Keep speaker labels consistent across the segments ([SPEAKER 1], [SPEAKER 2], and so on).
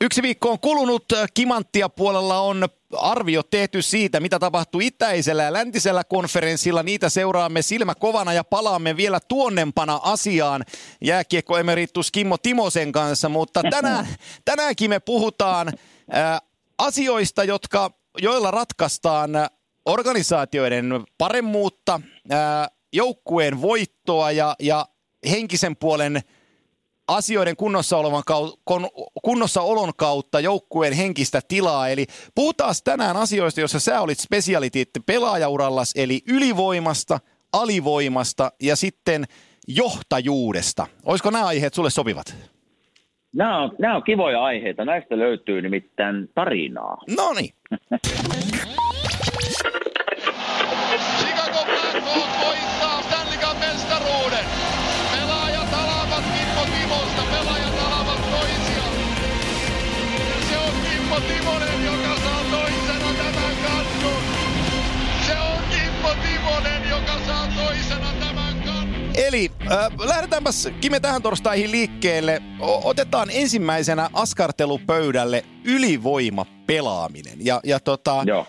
[SPEAKER 1] Yksi viikko on kulunut. Kimanttia puolella on arvio tehty siitä, mitä tapahtui itäisellä ja läntisellä konferenssilla. Niitä seuraamme silmä kovana ja palaamme vielä tuonnempana asiaan jääkiekko emeritus Kimmo Timosen kanssa. Mutta tänään, tänäänkin me puhutaan ää, asioista, jotka, joilla ratkaistaan organisaatioiden paremmuutta, ää, joukkueen voittoa ja, ja henkisen puolen – asioiden kunnossa, olevan kunnossa olon kautta joukkueen henkistä tilaa. Eli puhutaan tänään asioista, joissa sä olit specialiteetti pelaajaurallas, eli ylivoimasta, alivoimasta ja sitten johtajuudesta. Olisiko nämä aiheet sulle sopivat?
[SPEAKER 2] Nämä on, nämä on kivoja aiheita. Näistä löytyy nimittäin tarinaa.
[SPEAKER 1] No niin. Eli äh, lähdetäänpäs Kime tähän torstaihin liikkeelle. O- otetaan ensimmäisenä askartelupöydälle ylivoima pelaaminen. Ja, ja tota,
[SPEAKER 2] Joo.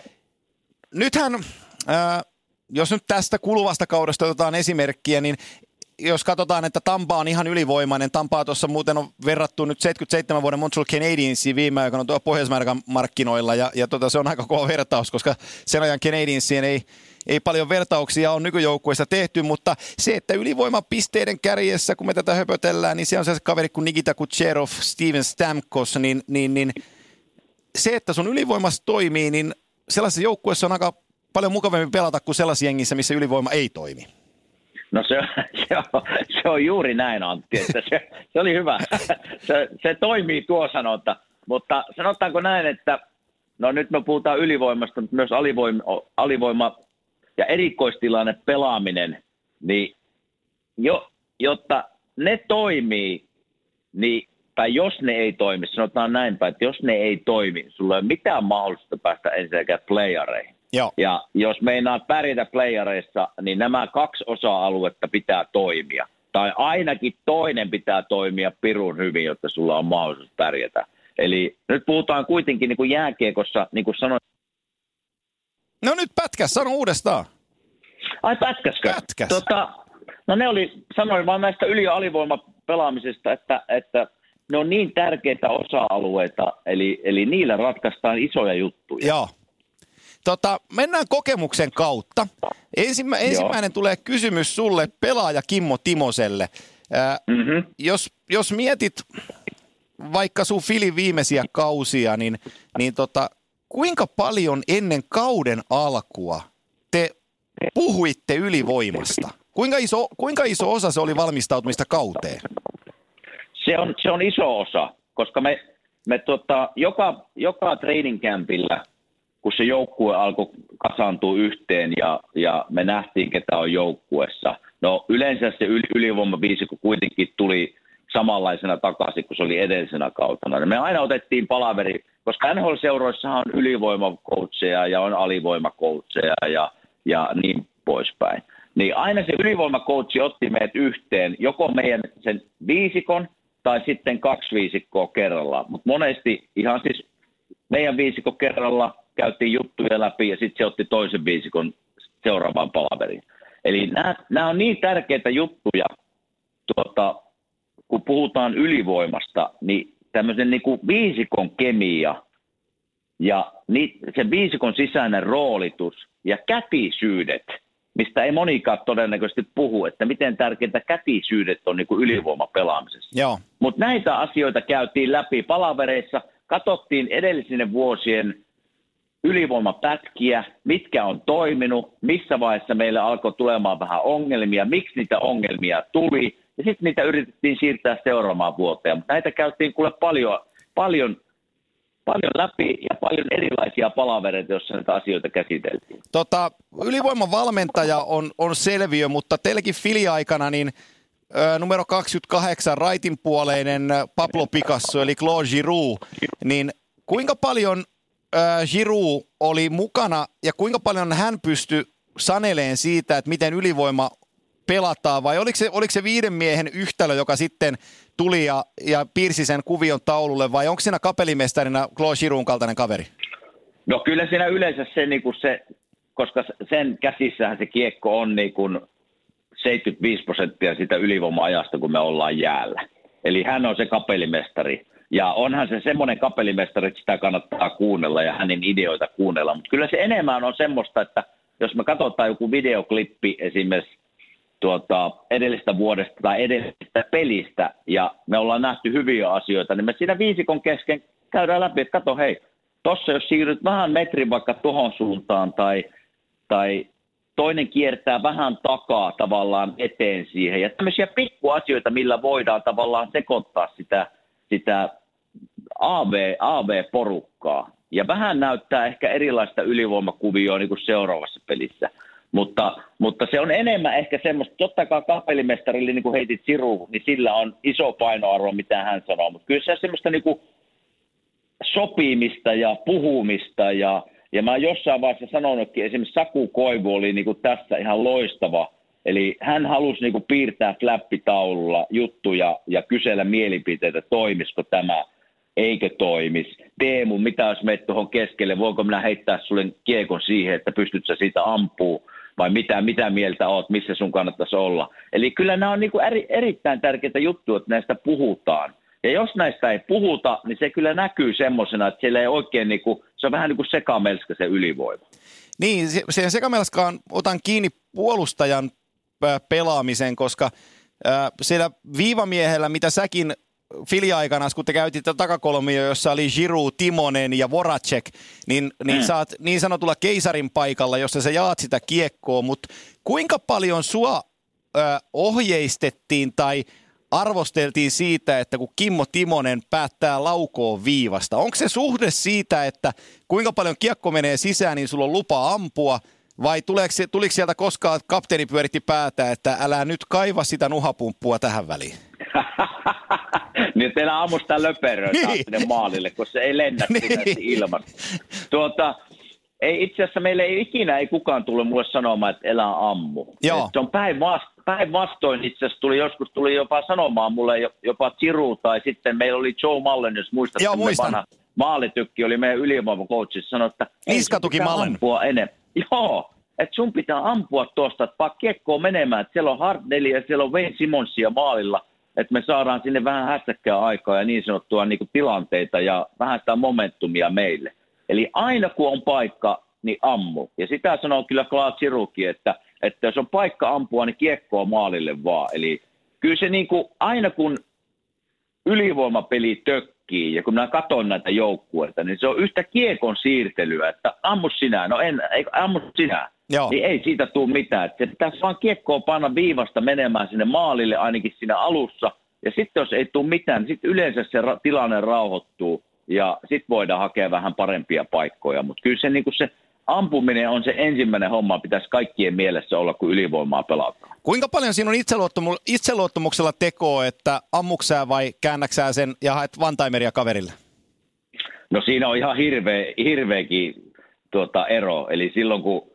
[SPEAKER 1] nythän, äh, jos nyt tästä kuluvasta kaudesta otetaan esimerkkiä, niin jos katsotaan, että Tampa on ihan ylivoimainen, Tampaa tuossa muuten on verrattu nyt 77 vuoden Montreal Canadiensiin viime aikoina tuolla pohjois markkinoilla, ja, ja tota, se on aika kova vertaus, koska sen ajan Canadiensien ei, ei paljon vertauksia ole nykyjoukkueista tehty, mutta se, että ylivoimapisteiden kärjessä, kun me tätä höpötellään, niin se on se kaveri kuin Nikita Kucherov, Steven Stamkos, niin, niin, niin se, että sun ylivoimassa toimii, niin sellaisessa joukkueessa on aika paljon mukavampi pelata kuin sellaisessa jengissä, missä ylivoima ei toimi.
[SPEAKER 2] No se, se, on, se on juuri näin Antti, että se, se oli hyvä. Se, se toimii tuo sanonta, mutta sanotaanko näin, että no nyt me puhutaan ylivoimasta, mutta myös alivoima, alivoima ja erikoistilanne pelaaminen, niin jo, jotta ne toimii, niin, tai jos ne ei toimi, sanotaan näinpä, että jos ne ei toimi, sulla ei ole mitään mahdollista päästä ensinnäkään playareihin.
[SPEAKER 1] Joo.
[SPEAKER 2] Ja jos meinaat pärjätä playareissa, niin nämä kaksi osa-aluetta pitää toimia. Tai ainakin toinen pitää toimia pirun hyvin, jotta sulla on mahdollisuus pärjätä. Eli nyt puhutaan kuitenkin niin kuin jääkiekossa, niin kuin sanoin.
[SPEAKER 1] No nyt pätkäs, sano uudestaan.
[SPEAKER 2] Ai pätkäskö?
[SPEAKER 1] Pätkäs.
[SPEAKER 2] Tota, no ne oli, sanoin vaan näistä yli- ja alivoimapelaamisesta, että, että ne on niin tärkeitä osa-alueita, eli, eli niillä ratkaistaan isoja juttuja.
[SPEAKER 1] Joo. Tota, mennään kokemuksen kautta. Ensimmä, ensimmäinen tulee kysymys sulle, pelaaja Kimmo Timoselle. Ää,
[SPEAKER 2] Mm-hmm.
[SPEAKER 1] jos, jos mietit vaikka sun Filin viimeisiä kausia, niin, niin tota, kuinka paljon ennen kauden alkua te puhuitte ylivoimasta? Kuinka iso, kuinka iso osa se oli valmistautumista kauteen?
[SPEAKER 2] Se on, se on iso osa, koska me, me tota, joka, joka training campillä, kun se joukkue alkoi kasaantua yhteen ja, ja me nähtiin, ketä on joukkuessa. No yleensä se yli, ylivoimaviisikko kuitenkin tuli samanlaisena takaisin kuin se oli edellisenä kautena. Me aina otettiin palaveri, koska NHL-seuroissahan on ylivoimakoutseja ja on alivoimakoutseja ja, ja niin poispäin. Niin aina se ylivoimakoutsi otti meidät yhteen, joko meidän sen viisikon tai sitten kaksi viisikkoa kerrallaan. Mutta monesti ihan siis meidän viisikko kerralla käytiin juttuja läpi ja sitten se otti toisen viisikon seuraavaan palaveriin. Eli nämä, on niin tärkeitä juttuja, tuota, kun puhutaan ylivoimasta, niin tämmöisen niin kuin viisikon kemia ja ni, sen viisikon sisäinen roolitus ja kätisyydet, mistä ei monikaan todennäköisesti puhu, että miten tärkeitä kätisyydet on niin kuin ylivoimapelaamisessa.
[SPEAKER 1] Joo.
[SPEAKER 2] Mutta näitä asioita käytiin läpi palavereissa, katsottiin edellisinen vuosien ylivoimapätkiä, mitkä on toiminut, missä vaiheessa meillä alkoi tulemaan vähän ongelmia, miksi niitä ongelmia tuli, ja sitten niitä yritettiin siirtää seuraavaan vuoteen. Mutta näitä käytiin kuule paljon, paljon, paljon läpi ja paljon erilaisia palavereita, joissa näitä asioita käsiteltiin.
[SPEAKER 1] Tota, ylivoiman valmentaja on, on selviö, mutta teilläkin filiaikana niin ö, numero 28 raitin puoleinen Pablo Picasso eli Claude Giroux, niin kuinka paljon ö, Giroux oli mukana ja kuinka paljon hän pystyi saneleen siitä, että miten ylivoima pelataan vai oliko se, oliko se viiden miehen yhtälö, joka sitten tuli ja, ja piirsi sen kuvion taululle vai onko siinä kapelimestarina Claude Giroun kaltainen kaveri?
[SPEAKER 2] No kyllä siinä yleensä se, niin kuin se koska sen käsissähän se kiekko on niin kuin 75 prosenttia sitä ylivoima-ajasta, kun me ollaan jäällä. Eli hän on se kapelimestari. Ja onhan se semmoinen kapelimestari, että sitä kannattaa kuunnella ja hänen ideoita kuunnella. Mutta kyllä se enemmän on semmoista, että jos me katsotaan joku videoklippi esimerkiksi tuota, edellistä vuodesta tai edellisestä pelistä ja me ollaan nähty hyviä asioita, niin me siinä viisikon kesken käydään läpi, että kato hei, tuossa jos siirryt vähän metrin vaikka tuohon suuntaan tai, tai toinen kiertää vähän takaa tavallaan eteen siihen. Ja tämmöisiä pikkuasioita, millä voidaan tavallaan sekoittaa sitä, sitä AV, AV-porukkaa. Ja vähän näyttää ehkä erilaista ylivoimakuvioa niin kuin seuraavassa pelissä. Mutta, mutta se on enemmän ehkä semmoista, totta kai kapelimestarille, niin kuin heitit Siru, niin sillä on iso painoarvo, mitä hän sanoo. Mutta kyllä se on semmoista niin kuin sopimista ja puhumista ja, ja mä jossain vaiheessa sanonutkin, esimerkiksi Saku Koivu oli niin kuin tässä ihan loistava. Eli hän halusi niin kuin piirtää flappitaululla juttuja ja kysellä mielipiteitä, toimisiko tämä, eikö toimis. Teemu, mitä jos menet tuohon keskelle, voinko minä heittää sulle kiekon siihen, että pystyt sä siitä ampuu vai mitä, mitä mieltä oot, missä sun kannattaisi olla. Eli kyllä nämä on niin kuin eri, erittäin tärkeitä juttuja, että näistä puhutaan. Ja jos näistä ei puhuta, niin se kyllä näkyy semmoisena, että siellä ei oikein, niin kuin, se on vähän niin kuin sekamelska se ylivoima.
[SPEAKER 1] Niin, se sekamelskaan otan kiinni puolustajan pelaamisen, koska siellä viivamiehellä, mitä säkin filiaikana, kun te käytitte takakolmio, jossa oli Giroud, Timonen ja Voracek, niin, niin mm. saat niin sanotulla keisarin paikalla, jossa sä jaat sitä kiekkoa, mutta kuinka paljon sua ö, ohjeistettiin tai arvosteltiin siitä, että kun Kimmo Timonen päättää laukoon viivasta. Onko se suhde siitä, että kuinka paljon kiekko menee sisään, niin sulla on lupa ampua, vai tuleeko, tuliko sieltä koskaan, että kapteeni pyöritti päätä, että älä nyt kaiva sitä nuhapumppua tähän väliin?
[SPEAKER 2] niin teillä ammusta löperöä niin. sinne maalille, kun se ei lennä niin. ilmasta. Tuota, ei itse asiassa meille ei ikinä ei kukaan tullut mulle sanomaan, että elää ammu. Joo. Et se on päinvastoin. Päinvastoin itse asiassa tuli joskus tuli jopa sanomaan mulle jopa Chiru tai sitten meillä oli Joe Mallen, jos muistat,
[SPEAKER 1] Joo, muistan. vanha
[SPEAKER 2] maalitykki oli meidän ylivoimakoutsi, sanoi, että
[SPEAKER 1] Niskatuki Mallen.
[SPEAKER 2] ampua enemmän. Joo, että sun pitää ampua tuosta, että pakko kiekkoa menemään, että siellä on Hartnelli ja siellä on Wayne Simonsia maalilla, että me saadaan sinne vähän hässäkkää aikaa ja niin sanottua niin kuin tilanteita ja vähän sitä momentumia meille. Eli aina kun on paikka, niin ammu. Ja sitä sanoo kyllä Klaas Siruki, että, että jos on paikka ampua, niin kiekkoa maalille vaan. Eli kyllä se niin kuin, aina kun ylivoimapeli tökkii ja kun mä katson näitä joukkueita, niin se on yhtä kiekon siirtelyä, että ammu sinä, no en, ei, ammu sinä. Joo. Niin ei siitä tule mitään. Että pitäisi vaan kiekkoa panna viivasta menemään sinne maalille ainakin siinä alussa. Ja sitten jos ei tule mitään, niin sitten yleensä se ra- tilanne rauhoittuu ja sitten voidaan hakea vähän parempia paikkoja. Mutta kyllä se, niin se ampuminen on se ensimmäinen homma, pitäisi kaikkien mielessä olla, kun ylivoimaa pelataan.
[SPEAKER 1] Kuinka paljon siinä on itseluottamu- itseluottamuksella tekoa, että ammuksää vai käännäksää sen ja haet vantaimeria kaverille?
[SPEAKER 2] No siinä on ihan hirveä, hirveäkin tuota, ero. Eli silloin kun,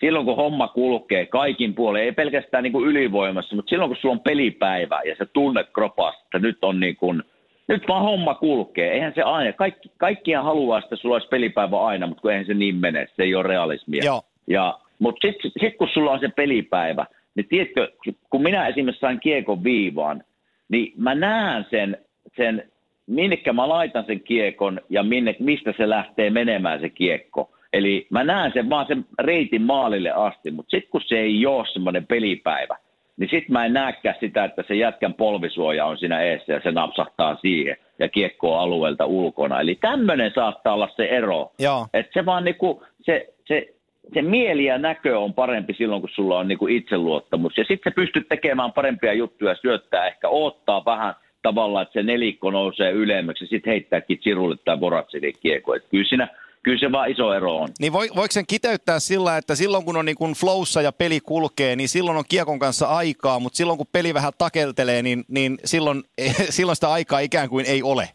[SPEAKER 2] silloin kun homma kulkee kaikin puolin, ei pelkästään niin kuin ylivoimassa, mutta silloin kun sulla on pelipäivä ja sä tunnet kropasta, että nyt on niin kuin – nyt vaan homma kulkee. Eihän se aina, kaikki, kaikkiaan haluaa, että sulla olisi pelipäivä aina, mutta kun eihän se niin mene, se ei ole realismia.
[SPEAKER 1] Joo.
[SPEAKER 2] Ja, mutta sitten sit, kun sulla on se pelipäivä, niin tiedätkö, kun minä esimerkiksi sain kiekon viivaan, niin mä näen sen, sen minnekä mä laitan sen kiekon ja minne, mistä se lähtee menemään se kiekko. Eli mä näen sen vaan sen reitin maalille asti, mutta sitten kun se ei ole semmoinen pelipäivä, niin sitten mä en näekään sitä, että se jätkän polvisuoja on siinä eessä ja se napsahtaa siihen ja kiekkoa alueelta ulkona. Eli tämmöinen saattaa olla se ero. Että se vaan niinku, se, se, se mieli ja näkö on parempi silloin, kun sulla on niinku itseluottamus. Ja sitten sä pystyt tekemään parempia juttuja, syöttää ehkä, odottaa vähän tavallaan, että se nelikko nousee ylemmäksi ja sitten heittääkin Chirulle tai Boratsille kiekko. Et kyllä siinä kyllä se vaan iso ero on.
[SPEAKER 1] Niin voi, voiko sen kiteyttää sillä, että silloin kun on niin kuin flowssa ja peli kulkee, niin silloin on kiekon kanssa aikaa, mutta silloin kun peli vähän takeltelee, niin, niin silloin, silloin sitä aikaa ikään kuin ei ole?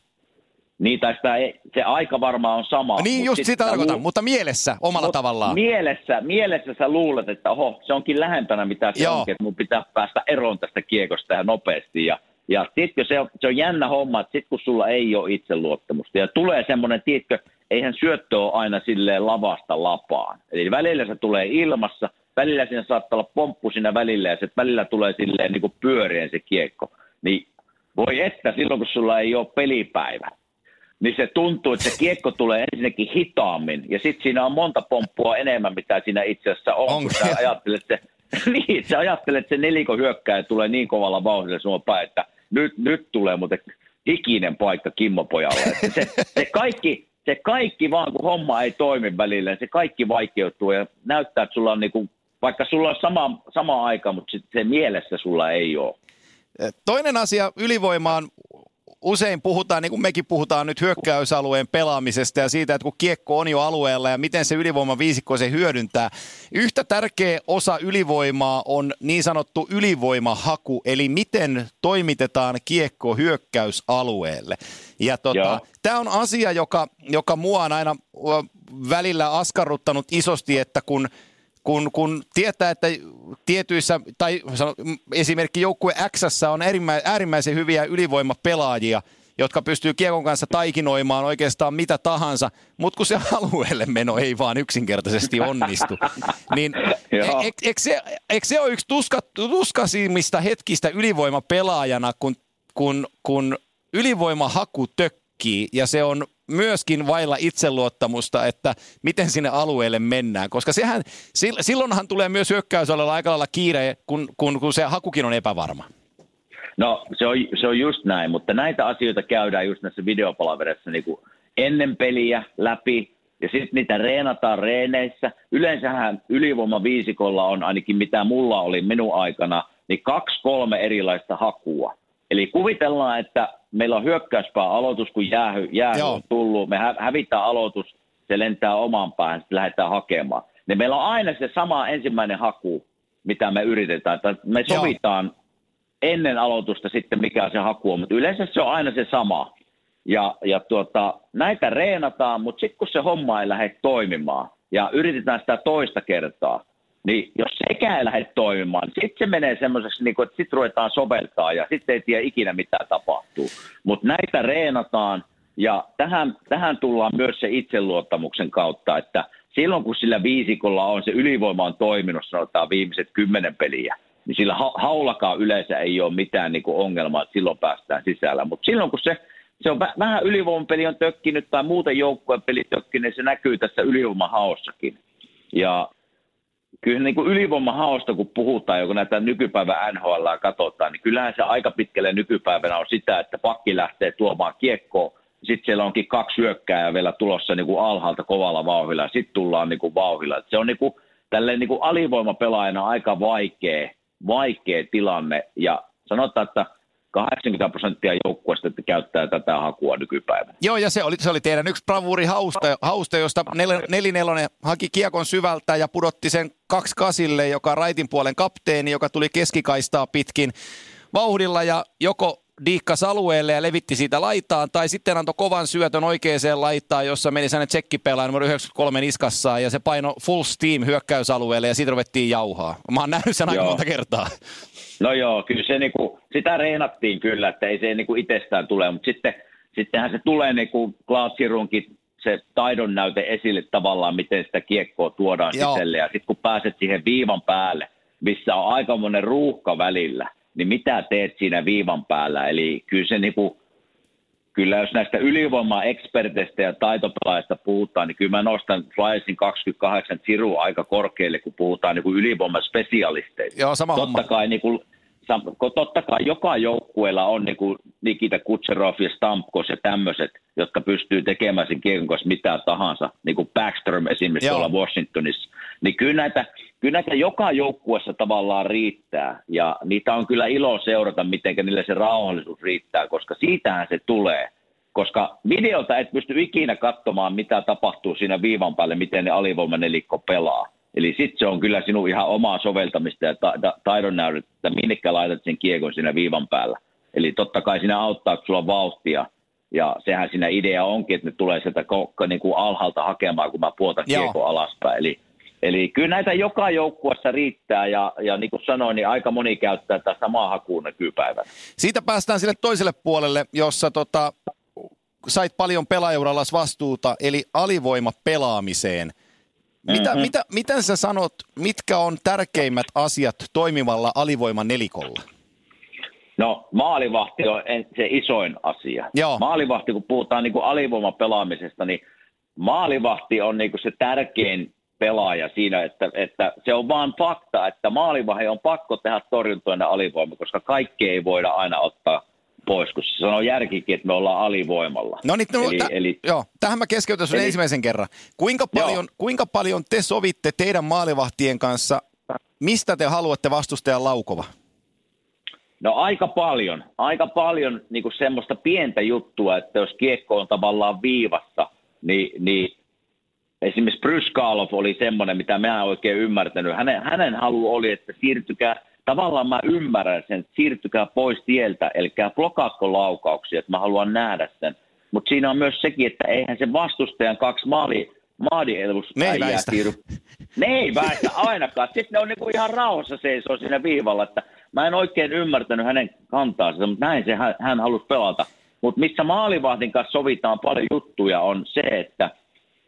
[SPEAKER 2] Niin, tai sitä ei, se aika varmaan on sama.
[SPEAKER 1] Niin,
[SPEAKER 2] mut
[SPEAKER 1] just
[SPEAKER 2] sit
[SPEAKER 1] sitä tarkoitan,
[SPEAKER 2] luul-
[SPEAKER 1] mutta mielessä omalla
[SPEAKER 2] mut
[SPEAKER 1] tavallaan.
[SPEAKER 2] Mielessä, mielessä sä luulet, että oho, se onkin lähempänä mitä se
[SPEAKER 1] Joo.
[SPEAKER 2] onkin, että mun pitää päästä eroon tästä kiekosta ja nopeasti. Ja, ja tiedätkö, se on, se on jännä homma, että sit kun sulla ei ole itseluottamusta ja tulee semmoinen, tiedätkö, eihän syöttö ole aina silleen lavasta lapaan. Eli välillä se tulee ilmassa, välillä siinä saattaa olla pomppu siinä välillä ja se välillä tulee silleen niin kuin pyörien se kiekko. Niin voi että silloin, kun sulla ei ole pelipäivä, niin se tuntuu, että se kiekko tulee ensinnäkin hitaammin, ja sitten siinä on monta pomppua enemmän, mitä siinä itse asiassa on,
[SPEAKER 1] On.
[SPEAKER 2] kun sä ajattelet, se, niin, sä ajattelet, että se nelikon hyökkääjä tulee niin kovalla vauhdilla sinua päin, että nyt, nyt tulee muuten hikinen paikka Kimmo pojalle. Että se, se, kaikki, se kaikki vaan, kun homma ei toimi välillä, se kaikki vaikeutuu ja näyttää, että sulla on niinku, vaikka sulla on sama, sama aika, mutta sit se mielessä sulla ei ole.
[SPEAKER 1] Toinen asia ylivoimaan usein puhutaan, niin kuin mekin puhutaan nyt hyökkäysalueen pelaamisesta ja siitä, että kun kiekko on jo alueella ja miten se ylivoima viisikko se hyödyntää. Yhtä tärkeä osa ylivoimaa on niin sanottu ylivoimahaku, eli miten toimitetaan kiekko hyökkäysalueelle. Ja tota, tämä on asia, joka, joka mua on aina välillä askarruttanut isosti, että kun kun, kun tietää, että tietyissä, tai sano, m- esimerkki joukkue X on äärimmä, äärimmäisen hyviä ylivoimapelaajia, jotka pystyy kiekon kanssa taikinoimaan oikeastaan mitä tahansa, mutta kun se alueelle meno ei vaan yksinkertaisesti onnistu, niin e- e- eikö se, se ole yksi tuska, tuskasimmista hetkistä ylivoimapelaajana, kun, kun, kun ylivoimahaku tökkii ja se on myöskin vailla itseluottamusta, että miten sinne alueelle mennään, koska sehän, sil- silloinhan tulee myös hyökkäysalalla aika lailla kiire, kun, kun, kun se hakukin on epävarma.
[SPEAKER 2] No se on, se on just näin, mutta näitä asioita käydään just näissä videopalavereissa niin kuin ennen peliä läpi ja sitten niitä reenataan reeneissä. Yleensähän ylivoima viisikolla on ainakin mitä mulla oli minun aikana, niin kaksi kolme erilaista hakua. Eli kuvitellaan, että meillä on hyökkäyspää aloitus, kun jäähy, jäähy
[SPEAKER 1] Joo.
[SPEAKER 2] on tullut, me hä- hävitään aloitus, se lentää omaan päähän, sitten lähdetään hakemaan. Niin meillä on aina se sama ensimmäinen haku, mitä me yritetään. Me
[SPEAKER 1] Joo.
[SPEAKER 2] sovitaan ennen aloitusta sitten, mikä se haku on, mutta yleensä se on aina se sama. Ja, ja tuota, näitä reenataan, mutta sitten kun se homma ei lähde toimimaan ja yritetään sitä toista kertaa, niin jos sekään ei lähde toimimaan, niin sitten se menee semmoiseksi, niin että sitten ruvetaan soveltaa ja sitten ei tiedä ikinä mitä tapahtuu. Mutta näitä reenataan ja tähän, tähän tullaan myös se itseluottamuksen kautta, että silloin kun sillä viisikolla on se ylivoima on toiminut, sanotaan viimeiset kymmenen peliä, niin sillä ha- haulakaan yleensä ei ole mitään niin ongelmaa, että silloin päästään sisällä. Mutta silloin kun se, se on vä- vähän ylivoimapeli on tökkinyt tai muuten joukkueen peli tökkinyt, niin se näkyy tässä ylivoimahaossakin. Ja kyllä niin kuin ylivoimahaosta, kun puhutaan, kun näitä nykypäivän NHL katsotaan, niin kyllähän se aika pitkälle nykypäivänä on sitä, että pakki lähtee tuomaan kiekkoa, sitten siellä onkin kaksi hyökkääjää vielä tulossa niin kuin alhaalta kovalla vauhdilla, ja sitten tullaan niin kuin vauhdilla. Et Se on niin kuin, tälleen niin kuin alivoimapelaajana aika vaikea, vaikea tilanne, ja sanotaan, että 80 prosenttia joukkueesta että käyttää tätä hakua nykypäivänä.
[SPEAKER 1] Joo, ja se oli, se oli teidän yksi bravuuri hausta, hausta josta nel, nelinelonen haki kiekon syvältä ja pudotti sen kaksi kasille, joka raitin puolen kapteeni, joka tuli keskikaistaa pitkin vauhdilla ja joko diikkas alueelle ja levitti siitä laitaan, tai sitten antoi kovan syötön oikeaan laitaan, jossa meni sellainen tsekkipelaaja numero 93 niskassaan, ja se paino full steam hyökkäysalueelle, ja siitä ruvettiin jauhaa. Mä oon nähnyt sen aika monta kertaa.
[SPEAKER 2] No joo, kyllä se niinku, sitä reenattiin kyllä, että ei se niinku itsestään tule, mutta sitten, sittenhän se tulee niinku Klaas Hirunkin se taidon näyte esille tavallaan, miten sitä kiekkoa tuodaan
[SPEAKER 1] Joo.
[SPEAKER 2] sisälle. Ja sitten kun pääset siihen viivan päälle, missä on aikamoinen ruuhka välillä, niin mitä teet siinä viivan päällä? Eli kyllä se niinku, kyllä jos näistä ylivoima-eksperteistä ja taitopelaajista puhutaan, niin kyllä mä nostan Flyersin 28 sirua aika korkealle, kun puhutaan niin ylivoimaspesialisteista.
[SPEAKER 1] Joo, sama
[SPEAKER 2] totta
[SPEAKER 1] homma.
[SPEAKER 2] kai, niin kuin, totta kai joka joukkueella on niin kuin Nikita Kutserov ja Stamkos ja tämmöiset, jotka pystyy tekemään sen kiekon kanssa mitä tahansa, niin kuin Backstrom esimerkiksi
[SPEAKER 1] Joo.
[SPEAKER 2] tuolla Washingtonissa. Niin kyllä näitä, kyllä näitä joka joukkueessa tavallaan riittää, ja niitä on kyllä ilo seurata, miten niille se rauhallisuus riittää, koska siitähän se tulee. Koska videolta et pysty ikinä katsomaan, mitä tapahtuu siinä viivan päälle, miten ne alivoimanelikko pelaa. Eli sitten se on kyllä sinun ihan omaa soveltamista ja ta- ta- taidon näydet, että minnekä laitat sen kiekon siinä viivan päällä. Eli totta kai siinä auttaa, kun sulla on vauhtia Ja sehän siinä idea onkin, että ne tulee sieltä ko- niin kuin alhaalta hakemaan, kun mä puotan kiekko alaspäin. Eli, eli kyllä näitä joka joukkuessa riittää ja, ja niin kuin sanoin, niin aika moni käyttää tätä samaa hakuun nykypäivänä.
[SPEAKER 1] Siitä päästään sille toiselle puolelle, jossa tota, sait paljon pelaajaurallas vastuuta, eli alivoima pelaamiseen. Mitä,
[SPEAKER 2] Mhm.
[SPEAKER 1] mitä, miten sä sanot, mitkä on tärkeimmät asiat toimivalla alivoiman nelikolla?
[SPEAKER 2] No maalivahti on se isoin asia.
[SPEAKER 1] Joo.
[SPEAKER 2] Maalivahti, kun puhutaan niin kuin alivoimapelaamisesta, niin maalivahti on niin kuin se tärkein pelaaja siinä, että, että se on vaan fakta, että maalivahti on pakko tehdä torjuntoina alivoima, koska kaikki ei voida aina ottaa pois, kun se sanoo järkikin, että me ollaan alivoimalla.
[SPEAKER 1] No niin, no,
[SPEAKER 2] eli,
[SPEAKER 1] tä,
[SPEAKER 2] eli,
[SPEAKER 1] joo, tähän mä keskeytän sun
[SPEAKER 2] Eli-
[SPEAKER 1] ensimmäisen kerran. Kuinka
[SPEAKER 2] Joo.
[SPEAKER 1] paljon, kuinka paljon te sovitte teidän maalivahtien kanssa, mistä te haluatte vastustajan laukova?
[SPEAKER 2] No aika paljon, aika paljon niin kuin semmoista pientä juttua, että jos kiekko on tavallaan viivassa, niin, niin esimerkiksi Bryskalov oli semmoinen, mitä mä en oikein ymmärtänyt. Hänen, hänen halu oli, että siirtykää, tavallaan mä ymmärrän sen, että siirtykää pois tieltä, eli blokaatko laukauksia, että mä haluan nähdä sen. Mutta siinä on myös sekin, että eihän se vastustajan kaksi maali, maadielus
[SPEAKER 1] Ne ei väistä.
[SPEAKER 2] siirry ne ei väistä ainakaan. Sitten ne on niinku ihan rauhassa seisoo siinä viivalla, että mä en oikein ymmärtänyt hänen kantaansa, mutta näin se hän, hän halusi pelata. Mutta missä maalivahdin kanssa sovitaan paljon juttuja on se, että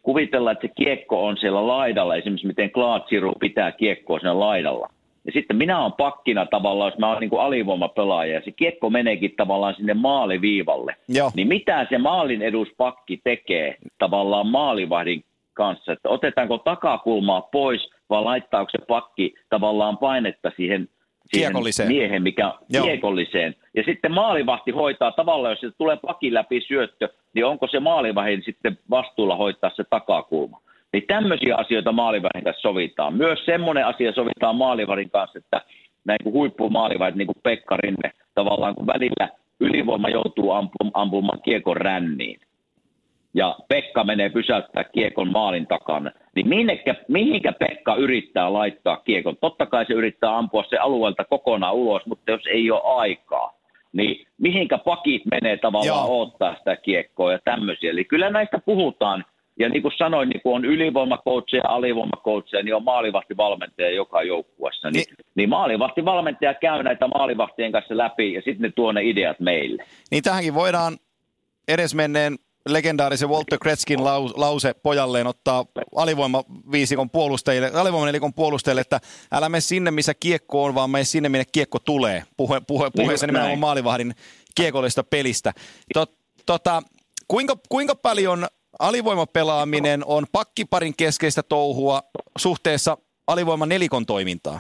[SPEAKER 2] kuvitellaan, että se kiekko on siellä laidalla, esimerkiksi miten Klaatsiru pitää kiekkoa siinä laidalla. Ja sitten minä olen pakkina tavallaan, jos mä oon niin alivoimapelaaja, ja se kiekko meneekin tavallaan sinne maaliviivalle.
[SPEAKER 1] Joo.
[SPEAKER 2] Niin mitä se maalin eduspakki tekee tavallaan maalivahdin kanssa, että otetaanko takakulmaa pois vai laittaako se pakki tavallaan painetta siihen, siihen miehen, mikä
[SPEAKER 1] Joo.
[SPEAKER 2] kiekolliseen. Ja sitten maalivahti hoitaa tavallaan, jos se tulee pakin läpi syöttö, niin onko se maalivahdin sitten vastuulla hoitaa se takakulma. Niin tämmöisiä asioita maalivahdin kanssa sovitaan. Myös semmoinen asia sovitaan maalivahdin kanssa, että näin kuin huippumaalivahdit, niin kuin Pekka Rinne, tavallaan kun välillä ylivoima joutuu ampum- ampumaan kiekon ränniin, ja Pekka menee pysäyttää kiekon maalin takana, niin minnekä, mihinkä Pekka yrittää laittaa kiekon? Totta kai se yrittää ampua se alueelta kokonaan ulos, mutta jos ei ole aikaa, niin mihinkä pakit menee tavallaan
[SPEAKER 1] Joo.
[SPEAKER 2] odottaa sitä kiekkoa ja tämmöisiä. Eli kyllä näistä puhutaan. Ja niin kuin sanoin, niin kun on ylivoimakoutseja, alivoimakoutseja, niin on maalivahtivalmentaja joka joukkueessa. Niin,
[SPEAKER 1] Niin-
[SPEAKER 2] niin, maalivahtivalmentaja käy näitä maalivahtien kanssa läpi ja sitten ne tuo ne ideat meille.
[SPEAKER 1] Niin tähänkin voidaan edesmenneen legendaarisen Walter Gretzkin lau- lause pojalleen ottaa alivoimaviisikon puolustajille, alivoimanelikon puolustajille, että älä mene sinne, missä kiekko on, vaan mene sinne, minne kiekko tulee. Puhe, puhe, puheessa
[SPEAKER 2] Niin,
[SPEAKER 1] nimenomaan maalivahdin kiekollista pelistä. Tot, tota, kuinka, kuinka paljon alivoimapelaaminen on pakkiparin keskeistä touhua suhteessa alivoiman nelikon toimintaan?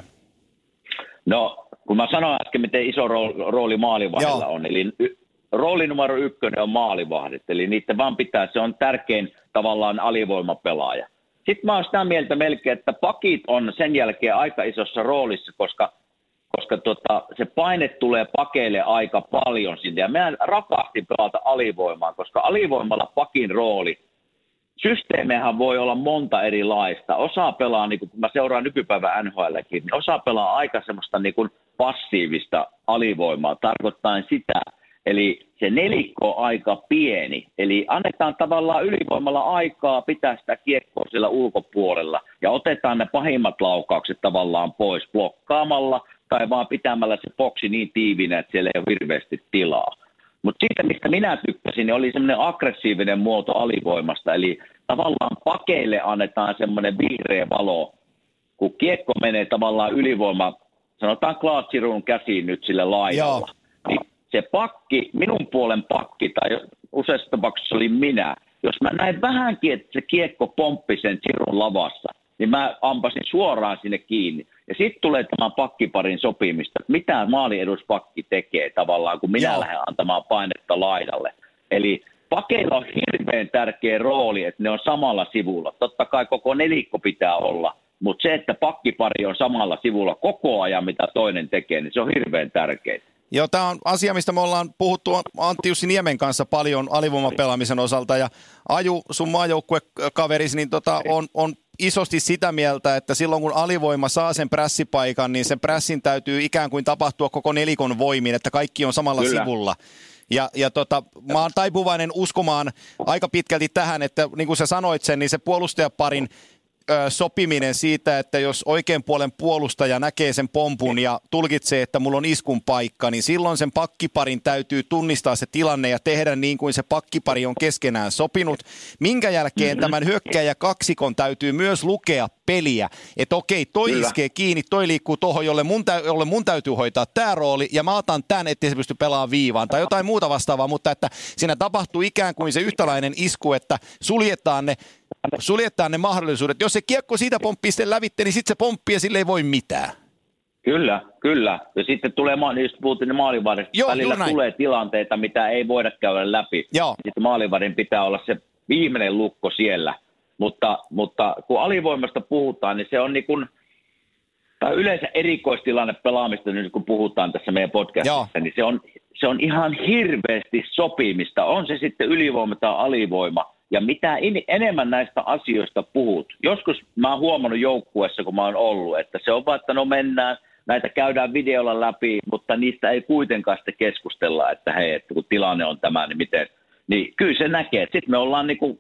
[SPEAKER 2] No, kun mä sanoin äsken, miten iso rooli, maalivahdilla on, eli y- rooli numero ykkönen on maalivahdit, eli niiden vaan pitää, se on tärkein tavallaan alivoimapelaaja. Sitten mä oon sitä mieltä melkein, että pakit on sen jälkeen aika isossa roolissa, koska, koska tota, se paine tulee pakeille aika paljon sinne. Ja mä rakastin pelata alivoimaa, koska alivoimalla pakin rooli systeemejähän voi olla monta erilaista. Osa pelaa, niin kun mä seuraan nykypäivän NHLkin, niin osa pelaa aika semmoista niin kuin passiivista alivoimaa, tarkoittain sitä, eli se nelikko on aika pieni, eli annetaan tavallaan ylivoimalla aikaa pitää sitä kiekkoa siellä ulkopuolella ja otetaan ne pahimmat laukaukset tavallaan pois blokkaamalla tai vaan pitämällä se boksi niin tiivinä, että siellä ei ole hirveästi tilaa. Mutta siitä, mistä minä tykkäsin, niin oli semmoinen aggressiivinen muoto alivoimasta, eli tavallaan pakeille annetaan semmoinen vihreä valo, kun kiekko menee tavallaan ylivoima, sanotaan Klaatsirun käsiin nyt sille laidalla, niin se pakki, minun puolen pakki, tai useassa tapauksessa oli minä, jos mä näin vähänkin, että se kiekko pomppi sen Sirun lavassa, niin mä ampasin suoraan sinne kiinni. Ja sitten tulee tämän pakkiparin sopimista, että mitä maalieduspakki tekee tavallaan, kun minä
[SPEAKER 1] Joo.
[SPEAKER 2] lähden antamaan painetta laidalle. Eli pakeilla on hirveän tärkeä rooli, että ne on samalla sivulla. Totta kai koko nelikko pitää olla, mutta se, että pakkipari on samalla sivulla koko ajan, mitä toinen tekee, niin se on hirveän tärkeää.
[SPEAKER 1] Joo, tämä on asia, mistä me ollaan puhuttu Antti Jussi Niemen kanssa paljon alivoimapelaamisen osalta ja Aju, sun maajoukkuekaverisi, niin tota, on, on isosti sitä mieltä, että silloin kun alivoima saa sen prässipaikan, niin sen prässin täytyy ikään kuin tapahtua koko nelikon voimin, että kaikki on samalla
[SPEAKER 2] Kyllä.
[SPEAKER 1] sivulla. Ja, ja tota, mä oon taipuvainen uskomaan aika pitkälti tähän, että niin kuin sä sanoit sen, niin se puolustajaparin sopiminen siitä, että jos oikein puolen puolustaja näkee sen pompun ja tulkitsee, että mulla on iskun paikka, niin silloin sen pakkiparin täytyy tunnistaa se tilanne ja tehdä niin kuin se pakkipari on keskenään sopinut. Minkä jälkeen mm-hmm. tämän hyökkäjä kaksikon täytyy myös lukea peliä, että okei, toi Kyllä. iskee kiinni, toi liikkuu tuohon, jolle mun, tä- jolle mun täytyy hoitaa tämä rooli, ja mä otan tämän, ettei se pysty pelaamaan viivaan, tai jotain muuta vastaavaa, mutta että siinä tapahtuu ikään kuin se yhtäläinen isku, että suljetaan ne suljetaan ne mahdollisuudet. Jos se kiekko siitä pomppii sitten lävitte, niin sitten se pomppii ja sille ei voi mitään.
[SPEAKER 2] Kyllä, kyllä. Ja sitten tulee, niin just puhuttiin ne Joo, välillä tulee tilanteita, mitä ei voida käydä läpi. Joo. Sitten maalivadin pitää olla se viimeinen lukko siellä. Mutta, mutta kun alivoimasta puhutaan, niin se on niin kuin, tai yleensä erikoistilanne pelaamista, niin kun puhutaan tässä meidän podcastissa, Joo. niin se on, se on ihan hirveästi sopimista. On se sitten ylivoima tai alivoima – ja mitä enemmän näistä asioista puhut, joskus mä oon huomannut joukkueessa, kun mä oon ollut, että se on vaan, että no mennään, näitä käydään videolla läpi, mutta niistä ei kuitenkaan sitten keskustella, että hei, että kun tilanne on tämä, niin miten, niin kyllä se näkee. Sitten me ollaan niin kuin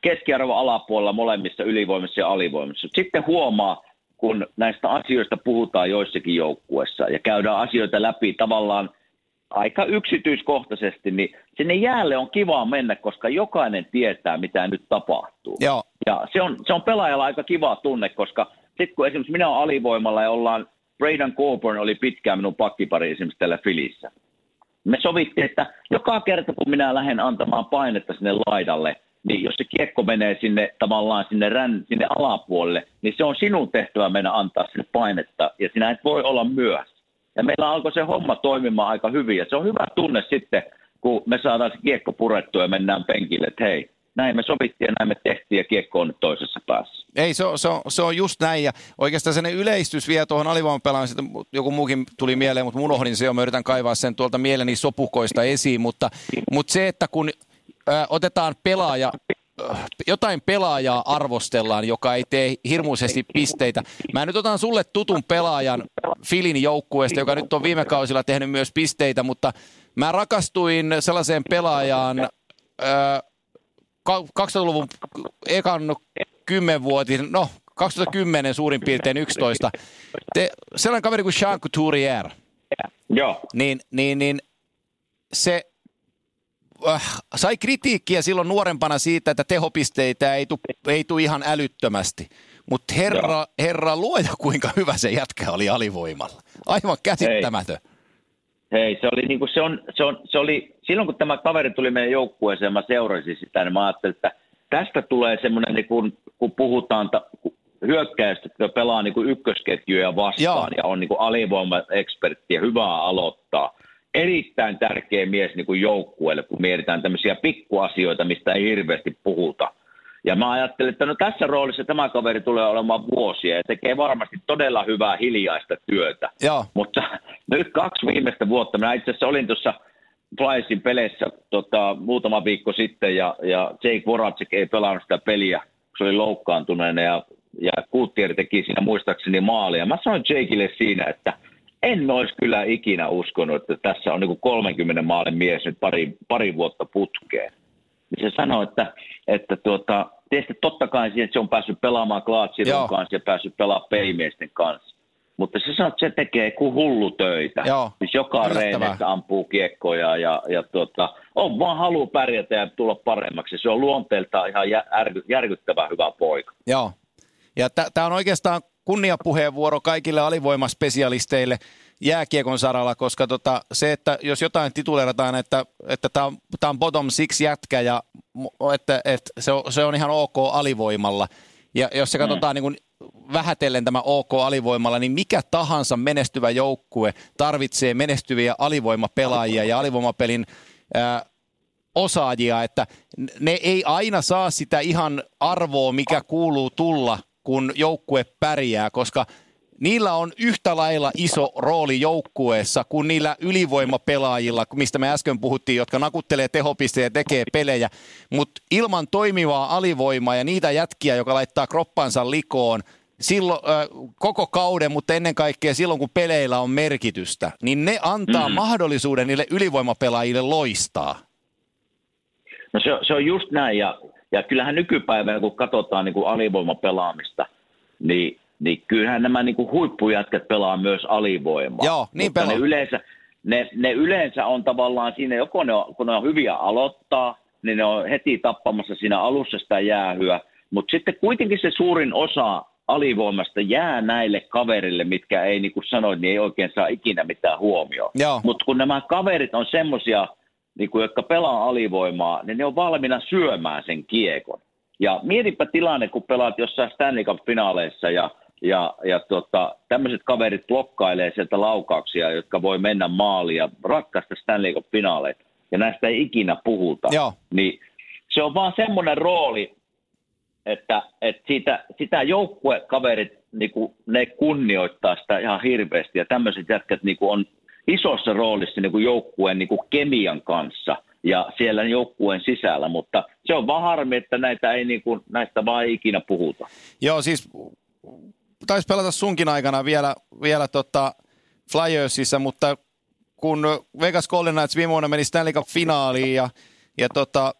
[SPEAKER 2] keskiarvo alapuolella molemmissa ylivoimissa ja alivoimissa. Sitten huomaa, kun näistä asioista puhutaan joissakin joukkueissa ja käydään asioita läpi tavallaan – aika yksityiskohtaisesti, niin sinne jäälle on kiva mennä, koska jokainen tietää, mitä nyt tapahtuu.
[SPEAKER 1] Joo.
[SPEAKER 2] Ja se on, se on pelaajalla aika kiva tunne, koska sitten kun esimerkiksi minä olen alivoimalla ja ollaan, Braden Coburn oli pitkään minun pakkipari esimerkiksi tällä Filissä. Me sovittiin, että joka kerta kun minä lähden antamaan painetta sinne laidalle, niin jos se kiekko menee sinne tavallaan sinne, rän, sinne alapuolelle, niin se on sinun tehtävä mennä antaa sinne painetta, ja sinä et voi olla myöhässä. Ja meillä alkoi se homma toimimaan aika hyvin. Ja se on hyvä tunne sitten, kun me saadaan se kiekko purettua ja mennään penkille, että hei, näin me sovittiin ja näin me tehtiin ja kiekko on nyt toisessa päässä.
[SPEAKER 1] Ei, se on, se, on, se on just näin. Ja oikeastaan sen yleistys vielä tuohon alivoimapelaamiseen, joku muukin tuli mieleen, mutta unohdin se jo, mä yritän kaivaa sen tuolta mieleni sopukoista esiin, mutta, mutta se, että kun ö, otetaan pelaaja jotain pelaajaa arvostellaan, joka ei tee hirmuisesti pisteitä. Mä nyt otan sulle tutun pelaajan Filin joukkueesta, joka nyt on viime kausilla tehnyt myös pisteitä, mutta mä rakastuin sellaiseen pelaajaan äh, 2000-luvun ekan kymmenvuotin, no 2010 suurin piirtein 11. Te, sellainen kaveri kuin Jean Couturier.
[SPEAKER 2] Joo.
[SPEAKER 1] Niin, niin, niin se äh, sai kritiikkiä silloin nuorempana siitä, että tehopisteitä ei tule ei tu ihan älyttömästi. Mutta herra, herra luoja, kuinka hyvä se jätkä oli alivoimalla. Aivan käsittämätön.
[SPEAKER 2] Hei, Hei se, oli, niin kuin se, on, se, on, se oli, silloin kun tämä kaveri tuli meidän joukkueeseen, mä seurasin sitä, niin mä ajattelin, että tästä tulee semmoinen, niin kun, kun puhutaan ta, hyökkäystä, että pelaa niin kuin ykkösketjuja vastaan Joo. ja on niin alivoima-ekspertti ja hyvää aloittaa erittäin tärkeä mies niin kuin joukkueelle, kun mietitään tämmöisiä pikkuasioita, mistä ei hirveästi puhuta. Ja mä ajattelin, että no tässä roolissa tämä kaveri tulee olemaan vuosia ja tekee varmasti todella hyvää hiljaista työtä.
[SPEAKER 1] Joo.
[SPEAKER 2] Mutta nyt kaksi viimeistä vuotta, mä itse asiassa olin tuossa Flyersin peleissä tota, muutama viikko sitten ja, ja Jake Voracek ei pelannut sitä peliä, kun se oli loukkaantuneena ja, ja Kuuttieri teki siinä muistaakseni maalia. Mä sanoin Jakeille siinä, että – en olisi kyllä ikinä uskonut, että tässä on niin 30 maalin mies nyt pari, pari vuotta putkeen. Niin se sanoi, että, että tuota, tietysti totta kai siihen, että se on päässyt pelaamaan Klaatsirun kanssa ja päässyt pelaamaan pelimiesten kanssa. Mutta se sanoo, että se tekee kuin hullu töitä. Joo. Siis joka reenessä ampuu kiekkoja ja, ja tuota, on vaan halu pärjätä ja tulla paremmaksi. Se on luonteeltaan ihan järkyttävän hyvä poika.
[SPEAKER 1] Joo. Ja tämä on oikeastaan kunniapuheenvuoro kaikille alivoimaspesialisteille jääkiekon saralla, koska tota, se, että jos jotain tituleerataan, että että tämä on, on bottom six jätkä ja että, että se, on, se on ihan ok alivoimalla. Ja jos se mm. katsotaan niin kuin vähätellen tämä OK alivoimalla, niin mikä tahansa menestyvä joukkue tarvitsee menestyviä alivoimapelaajia ja alivoimapelin ää, osaajia, että ne ei aina saa sitä ihan arvoa, mikä kuuluu tulla kun joukkue pärjää, koska niillä on yhtä lailla iso rooli joukkueessa kuin niillä ylivoimapelaajilla, mistä me äsken puhuttiin, jotka nakuttelee tehopisteitä ja tekee pelejä. Mutta ilman toimivaa alivoimaa ja niitä jätkiä, joka laittaa kroppansa likoon, silloin, äh, koko kauden, mutta ennen kaikkea silloin, kun peleillä on merkitystä, niin ne antaa mm. mahdollisuuden niille ylivoimapelaajille loistaa.
[SPEAKER 2] No se, se on just näin, ja, ja kyllähän nykypäivänä, kun katsotaan niin kuin alivoimapelaamista, niin, niin kyllähän nämä niin kuin huippujätkät pelaa myös alivoimaa.
[SPEAKER 1] Joo, niin pelaa.
[SPEAKER 2] Ne yleensä, ne, ne yleensä on tavallaan siinä, joko ne on, kun ne on hyviä aloittaa, niin ne on heti tappamassa siinä alussa sitä jäähyä, mutta sitten kuitenkin se suurin osa alivoimasta jää näille kaverille, mitkä ei, niin kuin sanoit, niin ei oikein saa ikinä mitään huomioon. Mutta kun nämä kaverit on semmoisia, niin kuin, jotka pelaa alivoimaa, niin ne on valmiina syömään sen kiekon. Ja mietipä tilanne, kun pelaat jossain Stanley Cup-finaaleissa ja, ja, ja tota, tämmöiset kaverit blokkailee sieltä laukauksia, jotka voi mennä maaliin ja rakkaista Stanley Cup-finaaleita. Ja näistä ei ikinä puhuta.
[SPEAKER 1] Joo.
[SPEAKER 2] Niin se on vaan semmoinen rooli, että, että siitä, sitä joukkuekaverit, niin kuin, ne kunnioittaa sitä ihan hirveästi ja tämmöiset jätkät niin kuin on isossa roolissa niin kuin joukkueen niin kuin kemian kanssa ja siellä joukkueen sisällä, mutta se on vaan harmi, että näitä ei niin kuin, näistä vaan ei ikinä puhuta.
[SPEAKER 1] Joo, siis taisi pelata sunkin aikana vielä, vielä tota Flyersissa, mutta kun Vegas Golden Knights viime vuonna meni Stanley Cup-finaaliin ja, ja tota,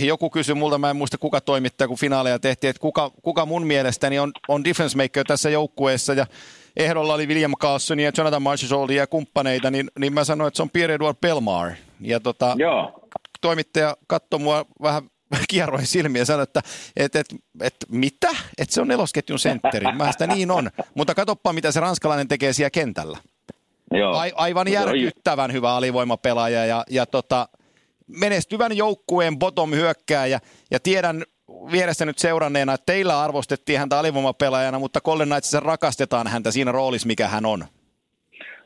[SPEAKER 1] joku kysyi multa, mä en muista kuka toimittaja, kun finaaleja tehtiin, että kuka, kuka mun mielestäni on, on difference maker tässä joukkueessa ja ehdolla oli William Carlson ja Jonathan Marchessault ja kumppaneita, niin, niin mä sanoin, että se on Pierre-Edouard Belmar. Ja tota,
[SPEAKER 2] Joo.
[SPEAKER 1] toimittaja katsoi mua vähän kierroin silmiä ja sanoi, että et, et, et, mitä? Että se on nelosketjun sentteri. Mä sitä niin on. Mutta katoppa, mitä se ranskalainen tekee siellä kentällä.
[SPEAKER 2] Joo.
[SPEAKER 1] A, aivan järkyttävän hyvä alivoimapelaaja ja, ja tota, menestyvän joukkueen bottom hyökkääjä ja tiedän vierestä nyt seuranneena, että teillä arvostettiin häntä alivoimapelaajana, mutta Colin Knightsissa rakastetaan häntä siinä roolissa, mikä hän on.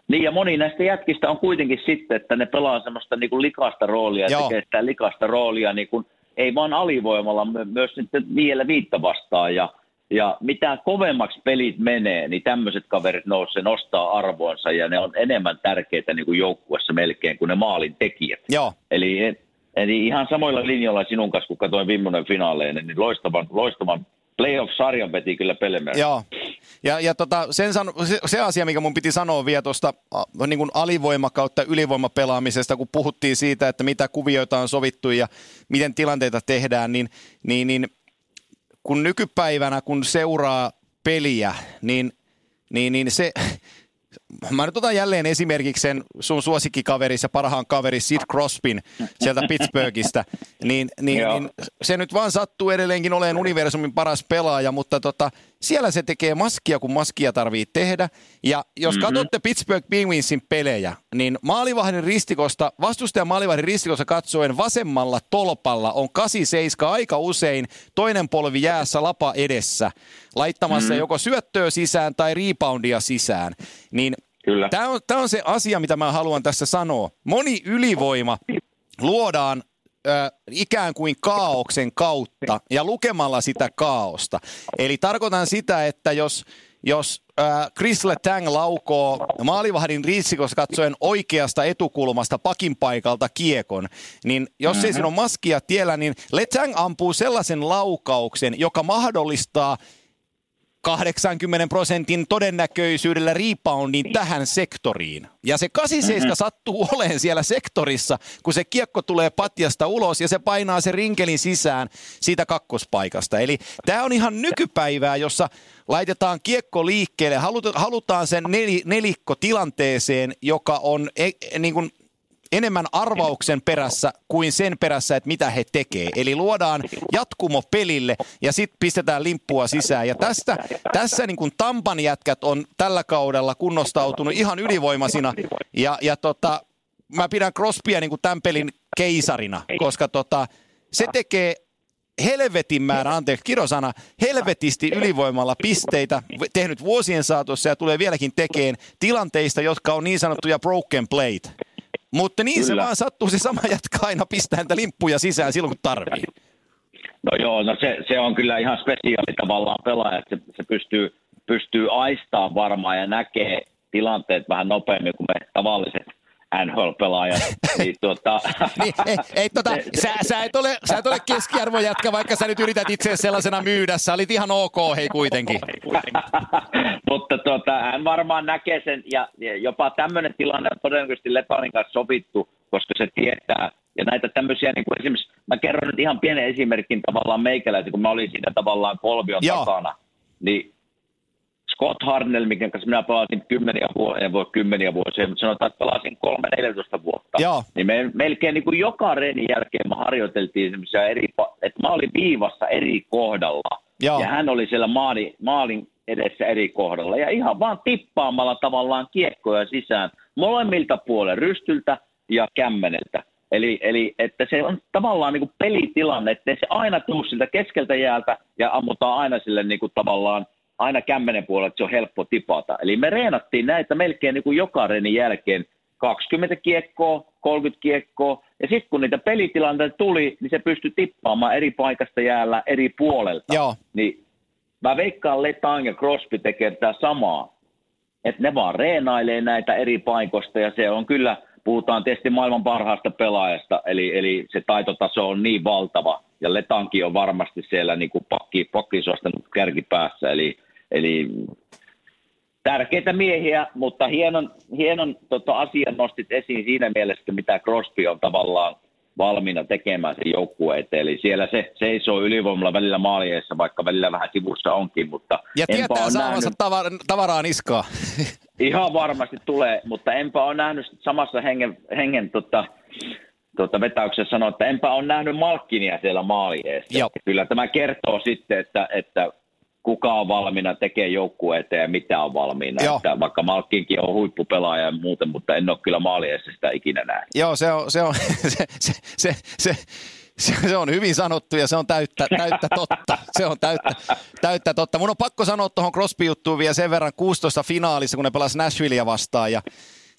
[SPEAKER 2] Niin ja moni näistä jätkistä on kuitenkin sitten, että ne pelaa semmoista niin kuin likasta roolia, Joo. tekee sitä likasta roolia niin kuin, ei vaan alivoimalla, myös sitten vielä viitta vastaan ja ja mitä kovemmaksi pelit menee, niin tämmöiset kaverit nousee, nostaa arvoonsa ja ne on enemmän tärkeitä niin kuin joukkuessa melkein kuin ne maalin tekijät.
[SPEAKER 1] Joo.
[SPEAKER 2] Eli, eli ihan samoilla linjoilla sinun kanssa, kun katsoin viimeinen finaaleinen, niin loistavan, loistavan playoff-sarjan veti kyllä Pelemer.
[SPEAKER 1] Joo. Ja, ja tota, sen san, se, se, asia, mikä mun piti sanoa vielä tuosta niin alivoima kautta ylivoimapelaamisesta, kun puhuttiin siitä, että mitä kuvioita on sovittu ja miten tilanteita tehdään, niin, niin, niin kun nykypäivänä, kun seuraa peliä, niin, niin, niin se, mä nyt otan jälleen esimerkiksi sen sun suosikkikaveris ja parhaan kaveri Sid Crosbyn sieltä Pittsburghista, niin, niin, niin se nyt vaan sattuu edelleenkin olemaan universumin paras pelaaja, mutta tota, siellä se tekee maskia, kun maskia tarvii tehdä. Ja jos mm-hmm. katsotte Pittsburgh Penguinsin pelejä, niin maalivahdin ristikosta, vastustajan maalivahdin ristikosta katsoen vasemmalla tolpalla on 87 aika usein toinen polvi jäässä lapa edessä, laittamassa mm-hmm. joko syöttöä sisään tai reboundia sisään. Niin
[SPEAKER 2] Kyllä.
[SPEAKER 1] Tämä on, tämä on se asia, mitä mä haluan tässä sanoa. Moni ylivoima luodaan äh, ikään kuin kaauksen kautta ja lukemalla sitä kaaosta. Eli tarkoitan sitä, että jos, jos äh, Chris Letang laukoo maalivahdin riitsikossa katsoen oikeasta etukulmasta pakin paikalta kiekon, niin jos mm-hmm. ei siinä ole maskia tiellä, niin Letang ampuu sellaisen laukauksen, joka mahdollistaa 80 prosentin todennäköisyydellä reboundin tähän sektoriin. Ja se 87 mm-hmm. sattuu olemaan siellä sektorissa, kun se kiekko tulee patjasta ulos ja se painaa se rinkelin sisään siitä kakkospaikasta. Eli tämä on ihan nykypäivää, jossa laitetaan kiekko liikkeelle, halutaan sen nelikko tilanteeseen, joka on e, niin kuin enemmän arvauksen perässä kuin sen perässä, että mitä he tekee. Eli luodaan jatkumo pelille ja sitten pistetään limppua sisään. Ja tästä, tässä niin kuin Tampan jätkät on tällä kaudella kunnostautunut ihan ylivoimaisina. Ja, ja tota, mä pidän Crosbya niin kuin tämän pelin keisarina, koska tota, se tekee helvetin määrä, anteeksi kirosana, helvetisti ylivoimalla pisteitä tehnyt vuosien saatossa ja tulee vieläkin tekeen tilanteista, jotka on niin sanottuja broken plate. Mutta niin Kyllä. se vaan sattuu, se sama jätkä aina pistää niitä limppuja sisään silloin, kun tarvii.
[SPEAKER 2] No joo, no se, se on kyllä ihan spesiaali tavallaan pelaaja, että se, se pystyy, pystyy aistaa varmaan ja näkee tilanteet vähän nopeammin kuin me tavalliset NHL-pelaajat. niin, tuota,
[SPEAKER 1] niin, ei, ei, tota, sä, sä, et ole, sä et ole keskiarvojätkä, vaikka sä nyt yrität itse sellaisena myydä. Sä olit ihan ok, hei kuitenkin.
[SPEAKER 2] Mutta tuota, hän varmaan näkee sen, ja, ja jopa tämmöinen tilanne on todennäköisesti Letonin kanssa sovittu, koska se tietää, ja näitä tämmöisiä, niin kuin esimerkiksi, mä kerron nyt ihan pienen esimerkin tavallaan meikäläisen, kun mä olin siinä tavallaan kolmion Joo. takana, niin Scott Harnell, mikä kanssa minä pelasin kymmeniä vuosia, en voi kymmeniä vuosia, mutta sanotaan, että pelasin kolme 14 vuotta.
[SPEAKER 1] Joo.
[SPEAKER 2] Niin me, melkein niin kuin joka reenin jälkeen me harjoiteltiin semmoisia eri, että mä olin viivassa eri kohdalla. Joo. Ja hän oli siellä maali, maalin edessä eri kohdalla. Ja ihan vaan tippaamalla tavallaan kiekkoja sisään molemmilta puolella, rystyltä ja kämmeneltä. Eli, eli että se on tavallaan niin kuin pelitilanne, että se aina tuu siltä keskeltä jäältä ja ammutaan aina sille niin kuin tavallaan aina kämmenen puolella, että se on helppo tipata. Eli me reenattiin näitä melkein niin kuin joka reenin jälkeen 20 kiekkoa, 30 kiekkoa, ja sitten kun niitä pelitilanteita tuli, niin se pystyi tippaamaan eri paikasta jäällä eri puolelta.
[SPEAKER 1] Joo.
[SPEAKER 2] Niin mä veikkaan Letang ja Crosby tekee tätä samaa, että ne vaan reenailee näitä eri paikoista, ja se on kyllä, puhutaan tietysti maailman parhaasta pelaajasta, eli, eli se taitotaso on niin valtava, ja Letanki on varmasti siellä niin kuin pakki, pakkisosta kärkipäässä, eli Eli tärkeitä miehiä, mutta hienon, hienon tota, asian nostit esiin siinä mielessä, mitä Crosby on tavallaan valmiina tekemään sen joukkueen eteen. Eli siellä se seisoo ylivoimalla välillä maalieessa, vaikka välillä vähän sivussa onkin. Mutta
[SPEAKER 1] ja tietää saavansa nähnyt... tavaraa niskaa.
[SPEAKER 2] Ihan varmasti tulee, mutta enpä ole nähnyt samassa hengen, hengen tota, tota vetäyksessä sanoa, että enpä ole nähnyt Malkkinia siellä maalieessa. Kyllä tämä kertoo sitten, että, että kuka on valmiina tekemään joukkueeseen ja mitä on valmiina. Että vaikka Malkkinkin on huippupelaaja ja muuten, mutta en ole kyllä maaliessa sitä ikinä nähnyt.
[SPEAKER 1] Joo, se on, se, on, se, se, se, se, se, on hyvin sanottu ja se on täyttä, täyttä totta. Se on täyttä, täyttä totta. Mun on pakko sanoa tuohon Crosby-juttuun vielä sen verran 16 finaalissa, kun ne pelas Nashvillea vastaan ja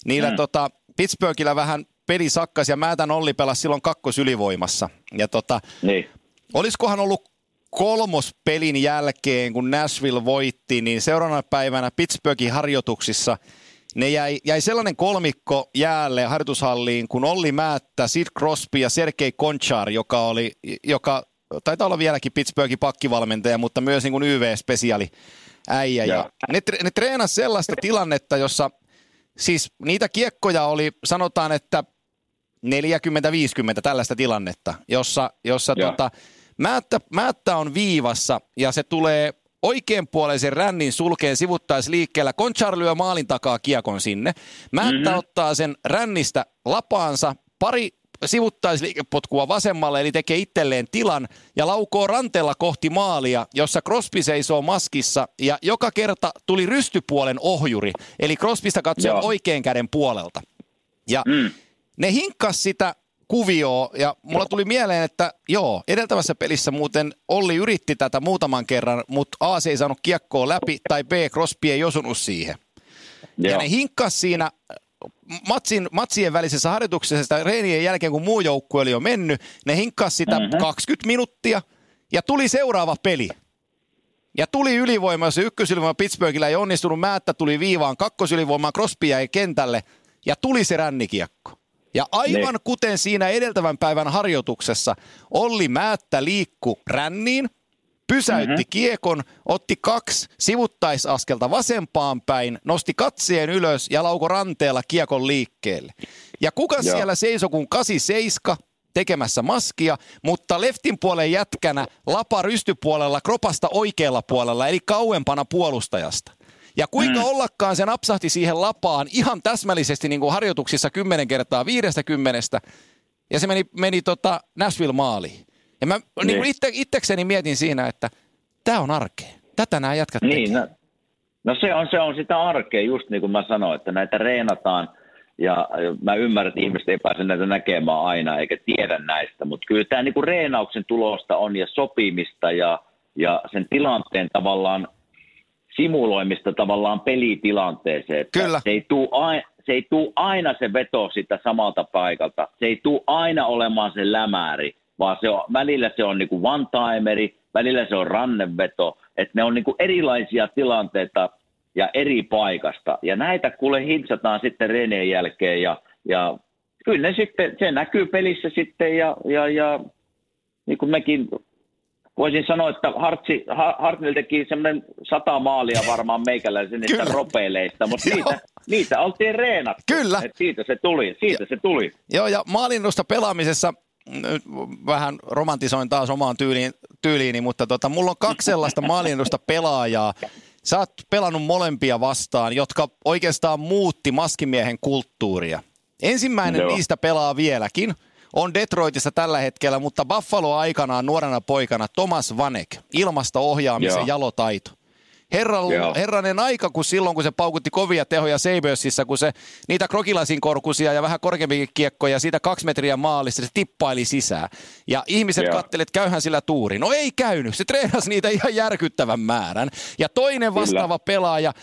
[SPEAKER 1] niillä mm. tota, Pittsburghillä vähän peli sakkas ja Määtän Olli pelasi silloin kakkosylivoimassa. Ja tota, niin. olisikohan ollut kolmospelin jälkeen, kun Nashville voitti, niin seuraavana päivänä Pittsburghin harjoituksissa ne jäi, jäi sellainen kolmikko jäälle harjoitushalliin, kun Olli Määttä, Sid Crosby ja Sergei Konchar, joka oli, joka taitaa olla vieläkin Pittsburghin pakkivalmentaja, mutta myös niin kuin YV-spesiaali äijä. Ja. Ja ne, ne treenasi sellaista tilannetta, jossa siis niitä kiekkoja oli, sanotaan, että 40-50 tällaista tilannetta, jossa, jossa tota, Määttä, Määttä on viivassa ja se tulee oikeanpuoleisen rännin sulkeen sivuttaisliikkeellä. Konchar lyö maalin takaa kiekon sinne. Määttä mm-hmm. ottaa sen rännistä lapaansa, pari sivuttaisliikepotkua vasemmalle, eli tekee itselleen tilan ja laukoo ranteella kohti maalia, jossa Crosby seisoo maskissa ja joka kerta tuli rystypuolen ohjuri, eli Crosbysta katsoo oikean käden puolelta. Ja mm. ne hinkkas sitä kuvioa ja mulla tuli mieleen, että joo, edeltävässä pelissä muuten Olli yritti tätä muutaman kerran, mutta A se ei saanut kiekkoa läpi tai B Crosby ei osunut siihen. Joo. Ja ne hinkkas siinä matsin, matsien välisessä harjoituksessa sitä reenien jälkeen, kun muu joukkue oli jo mennyt, ne hinkkas sitä mm-hmm. 20 minuuttia ja tuli seuraava peli. Ja tuli ylivoima, jos ykkösylivoima Pittsburghillä ei onnistunut, Määttä tuli viivaan, kakkosylivoimaan Crosby jäi kentälle ja tuli se rännikiekko. Ja aivan ne. kuten siinä edeltävän päivän harjoituksessa, Olli Määttä liikku ränniin, pysäytti mm-hmm. kiekon, otti kaksi sivuttaisaskelta vasempaan päin, nosti katseen ylös ja lauko ranteella kiekon liikkeelle. Ja kuka Joo. siellä seisoi kuin 87 tekemässä maskia, mutta leftin puolen jätkänä lapa rystypuolella, kropasta oikealla puolella, eli kauempana puolustajasta. Ja kuinka mm. ollakaan se napsahti siihen lapaan ihan täsmällisesti niin kuin harjoituksissa kymmenen kertaa viidestä kymmenestä. Ja se meni, meni tota Nashville maaliin. Ja mä niin. Niin itse, itsekseni mietin siinä, että tämä on arkea. Tätä nämä jätkät
[SPEAKER 2] niin, no, no, se, on, se on sitä arkea, just niin kuin mä sanoin, että näitä reenataan. Ja mä ymmärrän, että ihmiset ei pääse näitä näkemään aina eikä tiedä näistä, mutta kyllä tämä niin kuin reenauksen tulosta on ja sopimista ja, ja sen tilanteen tavallaan simuloimista tavallaan pelitilanteeseen. Että
[SPEAKER 1] Kyllä.
[SPEAKER 2] Se ei, tule aina, se ei tule aina se veto sitä samalta paikalta. Se ei tule aina olemaan se lämäri, vaan se on, välillä se on niin kuin one-timeri, välillä se on ranneveto. Että ne on niin kuin erilaisia tilanteita ja eri paikasta. Ja näitä kuule hintsataan sitten reenien jälkeen ja, ja kyllä ne sitten, se näkyy pelissä sitten ja, ja, ja niin kuin mekin voisin sanoa, että Hartsi, Hartnell teki semmoinen sata maalia varmaan meikäläisen niistä ropeileista, mutta niitä, niitä oltiin reenattu.
[SPEAKER 1] Kyllä.
[SPEAKER 2] Et siitä se tuli, siitä ja, se tuli.
[SPEAKER 1] Joo, ja maalinnosta pelaamisessa, nyt vähän romantisoin taas omaan tyyliin, tyyliini, mutta tota, mulla on kaksi sellaista maalinnosta pelaajaa. Sä oot pelannut molempia vastaan, jotka oikeastaan muutti maskimiehen kulttuuria. Ensimmäinen Joo. niistä pelaa vieläkin – on Detroitissa tällä hetkellä, mutta Buffalo aikanaan nuorena poikana Thomas Vanek, ilmasto-ohjaamisen Joo. jalotaito. Herran, herranen aika, kun silloin kun se paukutti kovia tehoja Sabersissä, kun se niitä krokilasin korkusia ja vähän korkeampikin kiekkoja siitä kaksi metriä maalista, se tippaili sisään. Ja ihmiset Joo. kattelivat, käyhän sillä tuuri. No ei käynyt, se treenasi niitä ihan järkyttävän määrän. Ja toinen vastaava Kyllä. pelaaja,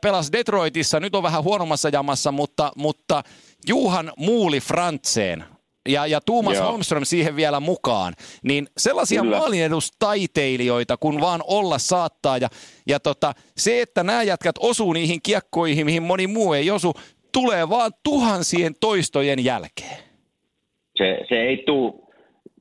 [SPEAKER 1] pelasi Detroitissa, nyt on vähän huonommassa jamassa, mutta, mutta Juhan Muuli Frantseen ja, ja Tuomas Joo. Holmström siihen vielä mukaan, niin sellaisia maalinedustaiteilijoita kun vaan olla saattaa. Ja, ja tota, se, että nämä jätkät osuu niihin kiekkoihin, mihin moni muu ei osu, tulee vaan tuhansien toistojen jälkeen.
[SPEAKER 2] Se, se ei tule,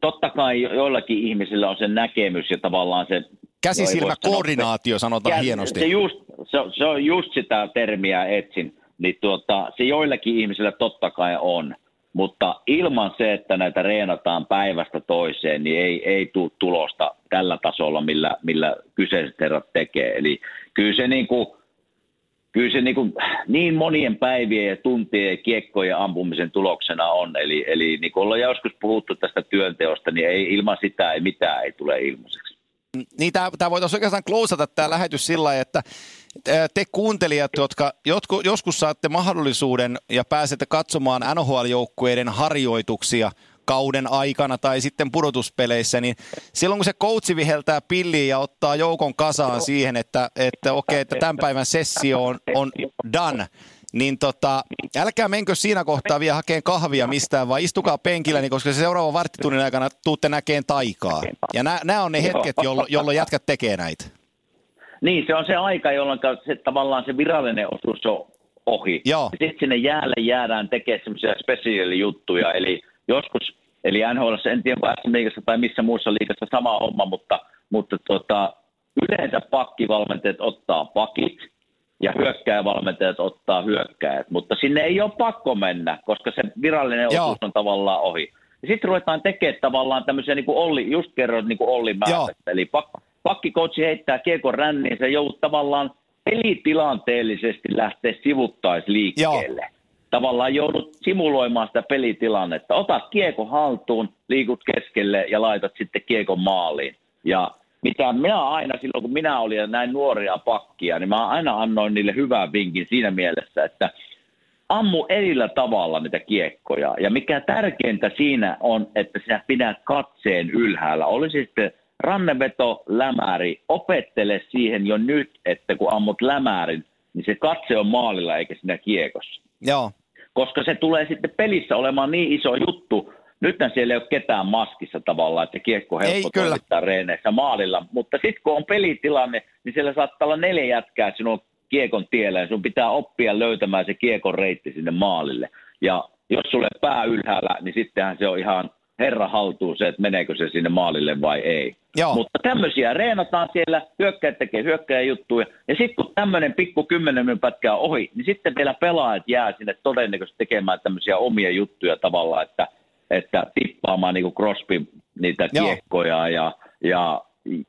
[SPEAKER 2] totta kai joillakin ihmisillä on se näkemys ja tavallaan se...
[SPEAKER 1] Käsisilmäkoordinaatio sanotaan käs, hienosti.
[SPEAKER 2] Se, just, se, se on just sitä termiä etsin. Niin tuota, se joillakin ihmisillä totta kai on. Mutta ilman se, että näitä reenataan päivästä toiseen, niin ei, ei tule tulosta tällä tasolla, millä, millä kyseiset herrat tekee. Eli kyllä se, niin, kuin, kyllä se niin, kuin niin monien päivien ja tuntien ja kiekkojen ampumisen tuloksena on. Eli, eli niin kuin ollaan joskus puhuttu tästä työnteosta, niin ei, ilman sitä ei mitään ei tule ilmaiseksi.
[SPEAKER 1] Niin tämä voitaisiin oikeastaan klousata tämä lähetys sillä että te kuuntelijat, jotka joskus saatte mahdollisuuden ja pääsette katsomaan NHL-joukkueiden harjoituksia kauden aikana tai sitten pudotuspeleissä, niin silloin kun se coachi viheltää pilliin ja ottaa joukon kasaan siihen, että, että okei, että tämän päivän sessio on, on done, niin tota, älkää menkö siinä kohtaa vielä hakeen kahvia mistään, vaan istukaa penkillä, niin koska se seuraavan varttitunnin aikana tuutte näkeen taikaa. Ja nämä on ne hetket, jolloin jollo jätkät tekee näitä.
[SPEAKER 2] Niin, se on se aika, jolloin se, tavallaan se virallinen osuus on ohi.
[SPEAKER 1] Joo.
[SPEAKER 2] Sitten sinne jäälle jäädään tekemään semmoisia spesiaalijuttuja, eli joskus, eli NHL, en tiedä liikassa tai missä muussa liikassa sama homma, mutta, mutta tota, yleensä pakkivalmentajat ottaa pakit ja hyökkäävalmentajat ottaa hyökkäjät, mutta sinne ei ole pakko mennä, koska se virallinen Joo. osuus on tavallaan ohi. Ja sitten ruvetaan tekemään tavallaan tämmöisiä, niin kuin Olli, just kerroit niin kuin Olli määrästä, eli pakko pakkikoutsi heittää kiekon ränniin, se joudut tavallaan pelitilanteellisesti lähteä sivuttaisliikkeelle. Joo. Tavallaan joudut simuloimaan sitä pelitilannetta. Otat kiekon haltuun, liikut keskelle ja laitat sitten kiekon maaliin. Ja mitä minä aina silloin, kun minä olin näin nuoria pakkia, niin mä aina annoin niille hyvän vinkin siinä mielessä, että ammu erillä tavalla niitä kiekkoja. Ja mikä tärkeintä siinä on, että sinä pidät katseen ylhäällä. Olisi sitten ranneveto, lämäri, opettele siihen jo nyt, että kun ammut lämärin, niin se katse on maalilla eikä siinä kiekossa.
[SPEAKER 1] Joo.
[SPEAKER 2] Koska se tulee sitten pelissä olemaan niin iso juttu, nyt siellä ei ole ketään maskissa tavallaan, että kiekko helppo toimittaa reeneissä maalilla, mutta sitten kun on pelitilanne, niin siellä saattaa olla neljä jätkää sinun kiekon tiellä ja sun pitää oppia löytämään se kiekon reitti sinne maalille. Ja jos sulle pää ylhäällä, niin sittenhän se on ihan herra haltuun se, että meneekö se sinne maalille vai ei.
[SPEAKER 1] Joo.
[SPEAKER 2] Mutta tämmöisiä reenataan siellä, hyökkäät tekee hyökkäjäjuttuja, ja sitten kun tämmöinen pikku kymmenen minuutin pätkä on ohi, niin sitten vielä pelaajat jää sinne todennäköisesti tekemään tämmöisiä omia juttuja tavallaan, että, että tippaamaan niin kuin Crosby niitä Joo. kiekkoja ja, ja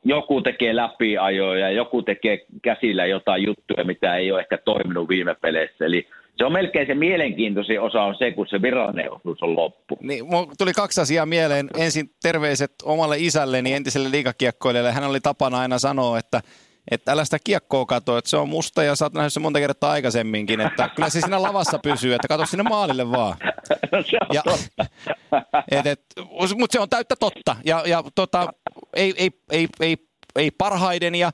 [SPEAKER 2] joku tekee läpiajoja, joku tekee käsillä jotain juttuja, mitä ei ole ehkä toiminut viime peleissä. Eli se on melkein se mielenkiintoisin osa on se, kun se virallinen osuus on loppu.
[SPEAKER 1] Niin, tuli kaksi asiaa mieleen. Ensin terveiset omalle isälleni, entiselle liikakiekkoilijalle. Hän oli tapana aina sanoa, että että älä sitä kiekkoa katso, että se on musta ja sä oot nähnyt se monta kertaa aikaisemminkin, että kyllä se siinä lavassa pysyy, että katso sinne maalille vaan.
[SPEAKER 2] ja,
[SPEAKER 1] et, et, mutta se on täyttä totta ja, ja tota, ei, ei, ei, ei, ei parhaiden ja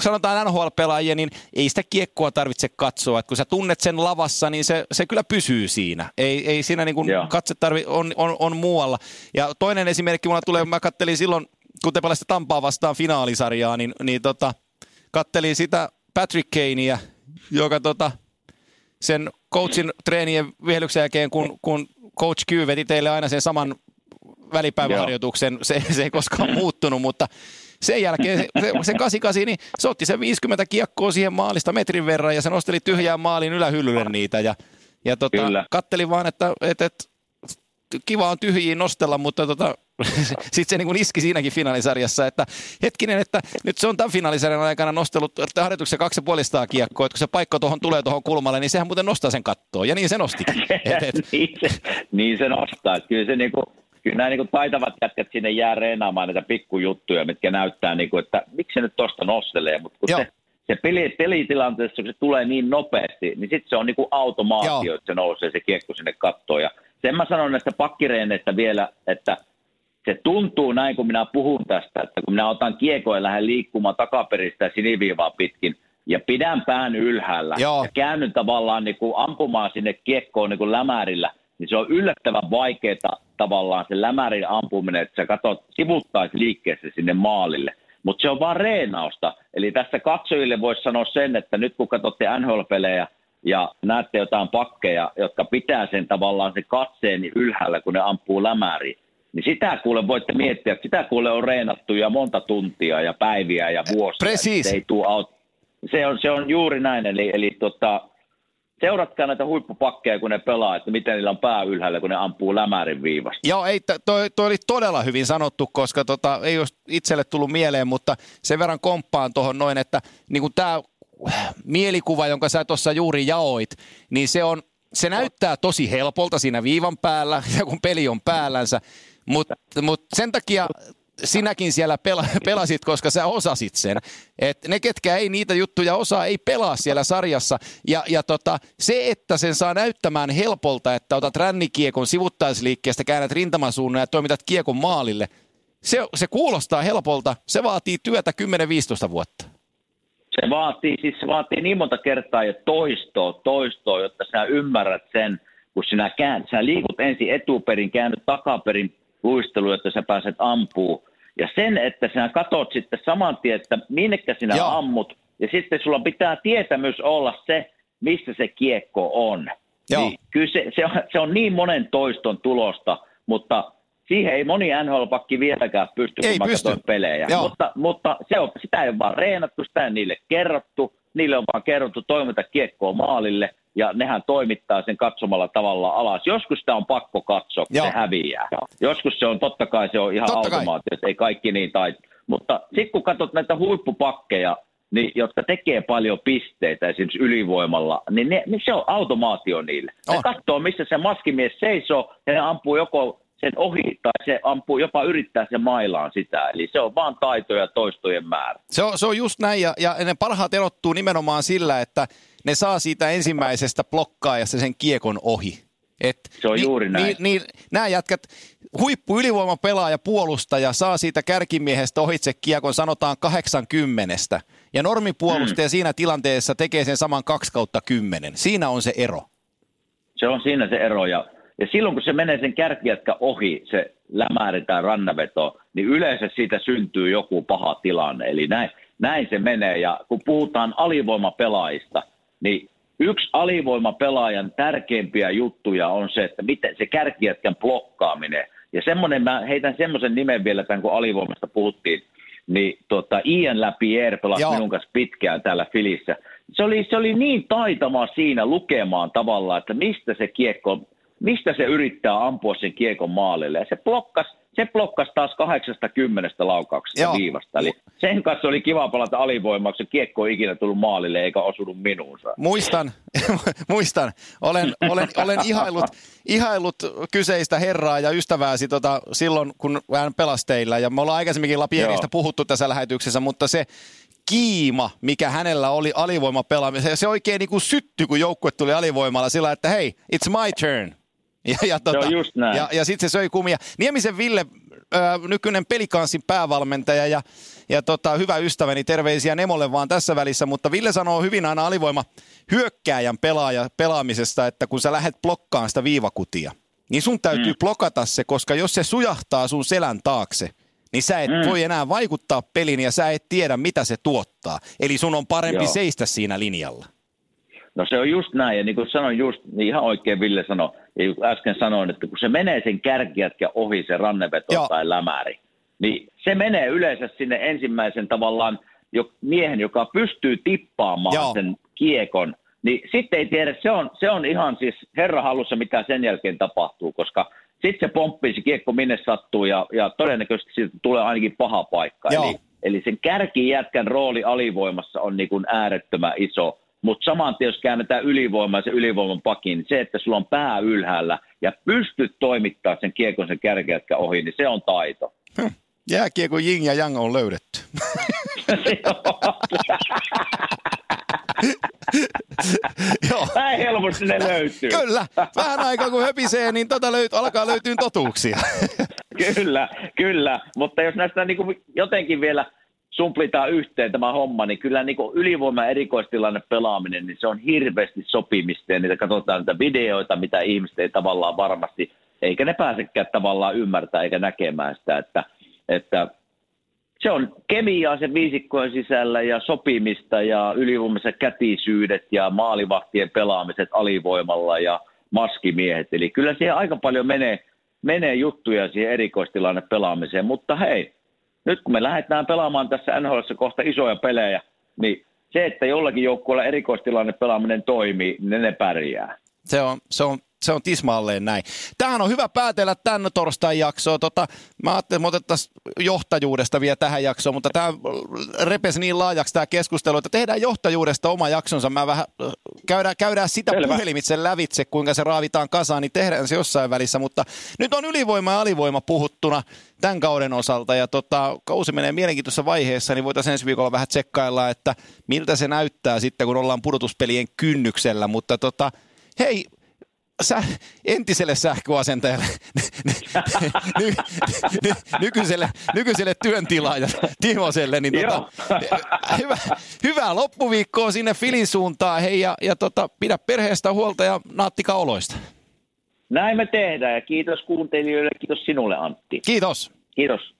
[SPEAKER 1] sanotaan NHL-pelaajia, niin ei sitä kiekkoa tarvitse katsoa. että kun sä tunnet sen lavassa, niin se, se kyllä pysyy siinä. Ei, ei siinä niin kuin katse tarvi, on, on, on, muualla. Ja toinen esimerkki mulla tulee, mä kattelin silloin, kun te pelasitte Tampaa vastaan finaalisarjaa, niin, niin tota, kattelin sitä Patrick Kanea, joka tota, sen coachin treenien vihelyksen jälkeen, kun, kun coach Q veti teille aina sen saman välipäiväharjoituksen, se, se ei koskaan muuttunut, mutta sen jälkeen se, se, se 88, niin se otti sen 50 kiekkoa siihen maalista metrin verran ja se nosteli tyhjään maalin ylähyllylle niitä ja, ja tota, kattelin vaan, että, että, että kiva on tyhjiin nostella, mutta tota, sitten se niin kuin iski siinäkin finaalisarjassa, että hetkinen, että nyt se on tämän finaalisarjan aikana nostellut harjoituksen kaksi puolistaa kiekkoa, että kun se paikka tuohon tulee tuohon kulmalle, niin sehän muuten nostaa sen kattoon, ja niin se nosti.
[SPEAKER 2] Et, et. niin, se, niin se nostaa, kyllä se niin kuin, kyllä nämä niin taitavat jätkät sinne jää reenaamaan näitä pikkujuttuja, mitkä näyttää, niin kuin, että miksi se nyt tuosta nostelee, mutta kun Joo. se, se peli, pelitilanteessa, kun se tulee niin nopeasti, niin sitten se on niin kuin automaatio, Joo. että se nousee se kiekko sinne kattoon. Ja sen mä sanon näistä pakkireeneistä vielä, että se tuntuu näin, kun minä puhun tästä, että kun minä otan kiekoa ja lähden liikkumaan takaperistä ja siniviivaa pitkin, ja pidän pään ylhäällä Joo. ja käännyn tavallaan niin kuin ampumaan sinne kiekkoon niin kuin lämärillä, niin se on yllättävän vaikeaa tavallaan se lämärin ampuminen, että sä katsot sivuttaisi liikkeessä sinne maalille. Mutta se on vaan reenausta. Eli tässä katsojille voisi sanoa sen, että nyt kun katsotte NHL-pelejä ja näette jotain pakkeja, jotka pitää sen tavallaan se katseen ylhäällä, kun ne ampuu lämäriin, niin sitä kuule voitte miettiä, että sitä kuule on reenattu ja monta tuntia ja päiviä ja vuosia.
[SPEAKER 1] Precis.
[SPEAKER 2] Se, ei tuu aut- se, on, se on juuri näin, eli, eli tota, seuratkaa näitä huippupakkeja, kun ne pelaa, että miten niillä on pää ylhäällä, kun ne ampuu lämärin viivasta.
[SPEAKER 1] Joo, ei, toi, toi oli todella hyvin sanottu, koska tota, ei olisi itselle tullut mieleen, mutta sen verran komppaan tuohon noin, että niin tämä mielikuva, jonka sä tuossa juuri jaoit, niin se on se näyttää tosi helpolta siinä viivan päällä, kun peli on päällänsä, mutta mut sen takia sinäkin siellä pela, pelasit, koska sä osasit sen. Et ne, ketkä ei niitä juttuja osaa, ei pelaa siellä sarjassa. Ja, ja tota, se, että sen saa näyttämään helpolta, että otat rännikiekon sivuttaisliikkeestä, käännät rintamasuunnan ja toimitat kiekon maalille, se, se kuulostaa helpolta. Se vaatii työtä 10-15 vuotta.
[SPEAKER 2] Se vaatii, siis se vaatii niin monta kertaa ja toistoa, toistoa, jotta sinä ymmärrät sen, kun sinä, kään, sinä liikut ensin etuperin, käännyt takaperin luistelu, että sä pääset ampuu. Ja sen, että sinä katot sitten saman tien, että minnekä sinä Joo. ammut, ja sitten sulla pitää tietämys olla se, missä se kiekko on. Joo. Niin, kyllä se, se, on, se on niin monen toiston tulosta, mutta siihen ei moni NHL-pakki vieläkään pysty, ei kun pysty. pelejä. Mutta, mutta se on, sitä ei ole vaan reenattu, sitä ei niille kerrottu, niille on vaan kerrottu toiminta kiekkoa maalille, ja nehän toimittaa sen katsomalla tavalla alas. Joskus sitä on pakko katsoa, kun Joo. se häviää. Joo. Joskus se on, totta kai se on ihan totta automaatio, ei kaikki niin tai. Mutta sitten kun katsot näitä huippupakkeja, niin, jotka tekee paljon pisteitä esimerkiksi ylivoimalla, niin, ne, niin se on automaatio niille. Ne katsoo, missä se maskimies seisoo, ja ne ampuu joko sen ohi tai se ampuu, jopa yrittää sen mailaan sitä. Eli se on vaan taitoja toistojen määrä.
[SPEAKER 1] Se on, se on just näin ja, ja ne parhaat erottuu nimenomaan sillä, että ne saa siitä ensimmäisestä blokkaajasta sen kiekon ohi.
[SPEAKER 2] Et se on ni, juuri näin. Ni,
[SPEAKER 1] ni, nämä jätkät, huippu ylivoimapelaaja, puolustaja, saa siitä kärkimiehestä ohitse kiekon sanotaan 80. Ja normipuolustaja hmm. siinä tilanteessa tekee sen saman 2 kautta 10. Siinä on se ero.
[SPEAKER 2] Se on siinä se ero ja ja silloin kun se menee sen kärkijätkä ohi, se lämäri tai rannaveto, niin yleensä siitä syntyy joku paha tilanne. Eli näin, näin se menee. Ja kun puhutaan alivoimapelaajista, niin yksi alivoimapelaajan tärkeimpiä juttuja on se, että miten se kärkijätkän blokkaaminen. Ja semmoinen, mä heitän semmoisen nimen vielä tämän, kun alivoimasta puhuttiin, niin tota, Ian Lapierre pelasi Joo. minun kanssa pitkään täällä Filissä. Se oli, se oli niin taitava siinä lukemaan tavallaan, että mistä se kiekko, mistä se yrittää ampua sen kiekon maalille. Ja se blokkas, se blokkas taas 80 laukauksesta Joo. viivasta. Eli sen kanssa oli kiva palata alivoimaksi. Kiekko ei ikinä tullut maalille eikä osunut minuun.
[SPEAKER 1] Muistan, muistan. Olen, olen, olen ihailut, ihailut kyseistä herraa ja ystävääsi tota, silloin, kun hän pelasi teillä. Ja me ollaan aikaisemminkin Lapierista puhuttu tässä lähetyksessä, mutta se kiima, mikä hänellä oli alivoimapelaamisessa, se oikein niin kuin syttyi, kun joukkue tuli alivoimalla sillä, että hei, it's my turn.
[SPEAKER 2] Ja, ja, tota, se just näin.
[SPEAKER 1] ja, ja sitten se söi kumia. Niemisen Ville, ää, nykyinen pelikansin päävalmentaja ja, ja tota, hyvä ystäväni, terveisiä Nemolle vaan tässä välissä, mutta Ville sanoo hyvin aina alivoima hyökkääjän pelaaja, pelaamisesta, että kun sä lähdet blokkaan sitä viivakutia, niin sun täytyy mm. blokata se, koska jos se sujahtaa sun selän taakse, niin sä et mm. voi enää vaikuttaa peliin ja sä et tiedä, mitä se tuottaa. Eli sun on parempi Joo. seistä siinä linjalla.
[SPEAKER 2] No se on just näin, ja niin kuin sanoin just, niin ihan oikein Ville sanoi, ja äsken sanoin, että kun se menee sen kärkijätkä ohi se ranneveto
[SPEAKER 1] Joo.
[SPEAKER 2] tai lämäri, niin se menee yleensä sinne ensimmäisen tavallaan jo, miehen, joka pystyy tippaamaan
[SPEAKER 1] Joo.
[SPEAKER 2] Sen kiekon, niin sitten ei tiedä, se on, se on ihan siis herra hallussa, mitä sen jälkeen tapahtuu, koska sitten se pomppii se kiekko minne sattuu ja, ja todennäköisesti siitä tulee ainakin paha paikka.
[SPEAKER 1] Joo.
[SPEAKER 2] Eli, eli sen kärkijätkän rooli alivoimassa on niin kuin äärettömän iso, mutta saman tien, jos käännetään ylivoimaa se ylivoiman pakin, niin se, että sulla on pää ylhäällä ja pystyt toimittaa sen kiekon sen kärkijätkän ohi, niin se on taito.
[SPEAKER 1] Jääkiekon jing ja jang on löydetty. Joo.
[SPEAKER 2] Näin helposti ne löytyy.
[SPEAKER 1] Kyllä, vähän aikaa kun höpisee, niin tota löyt, alkaa löytyä totuuksia.
[SPEAKER 2] Kyllä, kyllä. Mutta jos näistä niin jotenkin vielä sumplitaan yhteen tämä homma, niin kyllä niin ylivoima erikoistilanne pelaaminen, niin se on hirveästi sopimista ja niitä katsotaan niitä videoita, mitä ihmiset ei tavallaan varmasti, eikä ne pääsekään tavallaan ymmärtää eikä näkemään sitä, että, että se on kemiaa sen viisikkojen sisällä ja sopimista ja ylivoimassa kätisyydet ja maalivahtien pelaamiset alivoimalla ja maskimiehet. Eli kyllä siihen aika paljon menee, menee juttuja siihen erikoistilanne pelaamiseen, mutta hei, nyt kun me lähdetään pelaamaan tässä NHL kohta isoja pelejä, niin se, että jollakin joukkueella erikoistilanne pelaaminen toimii, niin ne pärjää.
[SPEAKER 1] Se on, se on, se on tismalleen näin. Tähän on hyvä päätellä tämän torstain jaksoa. Tota, mä ajattelin, että me otettaisiin johtajuudesta vielä tähän jaksoon, mutta tämä repesi niin laajaksi tämä keskustelu, että tehdään johtajuudesta oma jaksonsa. Mä vähän äh, käydään, käydään sitä
[SPEAKER 2] Selvä.
[SPEAKER 1] puhelimitse lävitse, kuinka se raavitaan kasaan, niin tehdään se jossain välissä. Mutta nyt on ylivoima ja alivoima puhuttuna tämän kauden osalta ja tota, kausi menee mielenkiintoisessa vaiheessa, niin voitaisiin ensi viikolla vähän tsekkailla, että miltä se näyttää sitten, kun ollaan pudotuspelien kynnyksellä. Mutta tota, hei, sä, entiselle sähköasentajalle, ny, ny, nykyiselle, nykyiselle työntilaajalle Timoselle, niin tota, hyvä, hyvää loppuviikkoa sinne Filin suuntaan, hei, ja, ja tota, pidä perheestä huolta ja naattika oloista.
[SPEAKER 2] Näin me tehdään ja kiitos kuuntelijoille, kiitos sinulle Antti.
[SPEAKER 1] Kiitos.
[SPEAKER 2] Kiitos.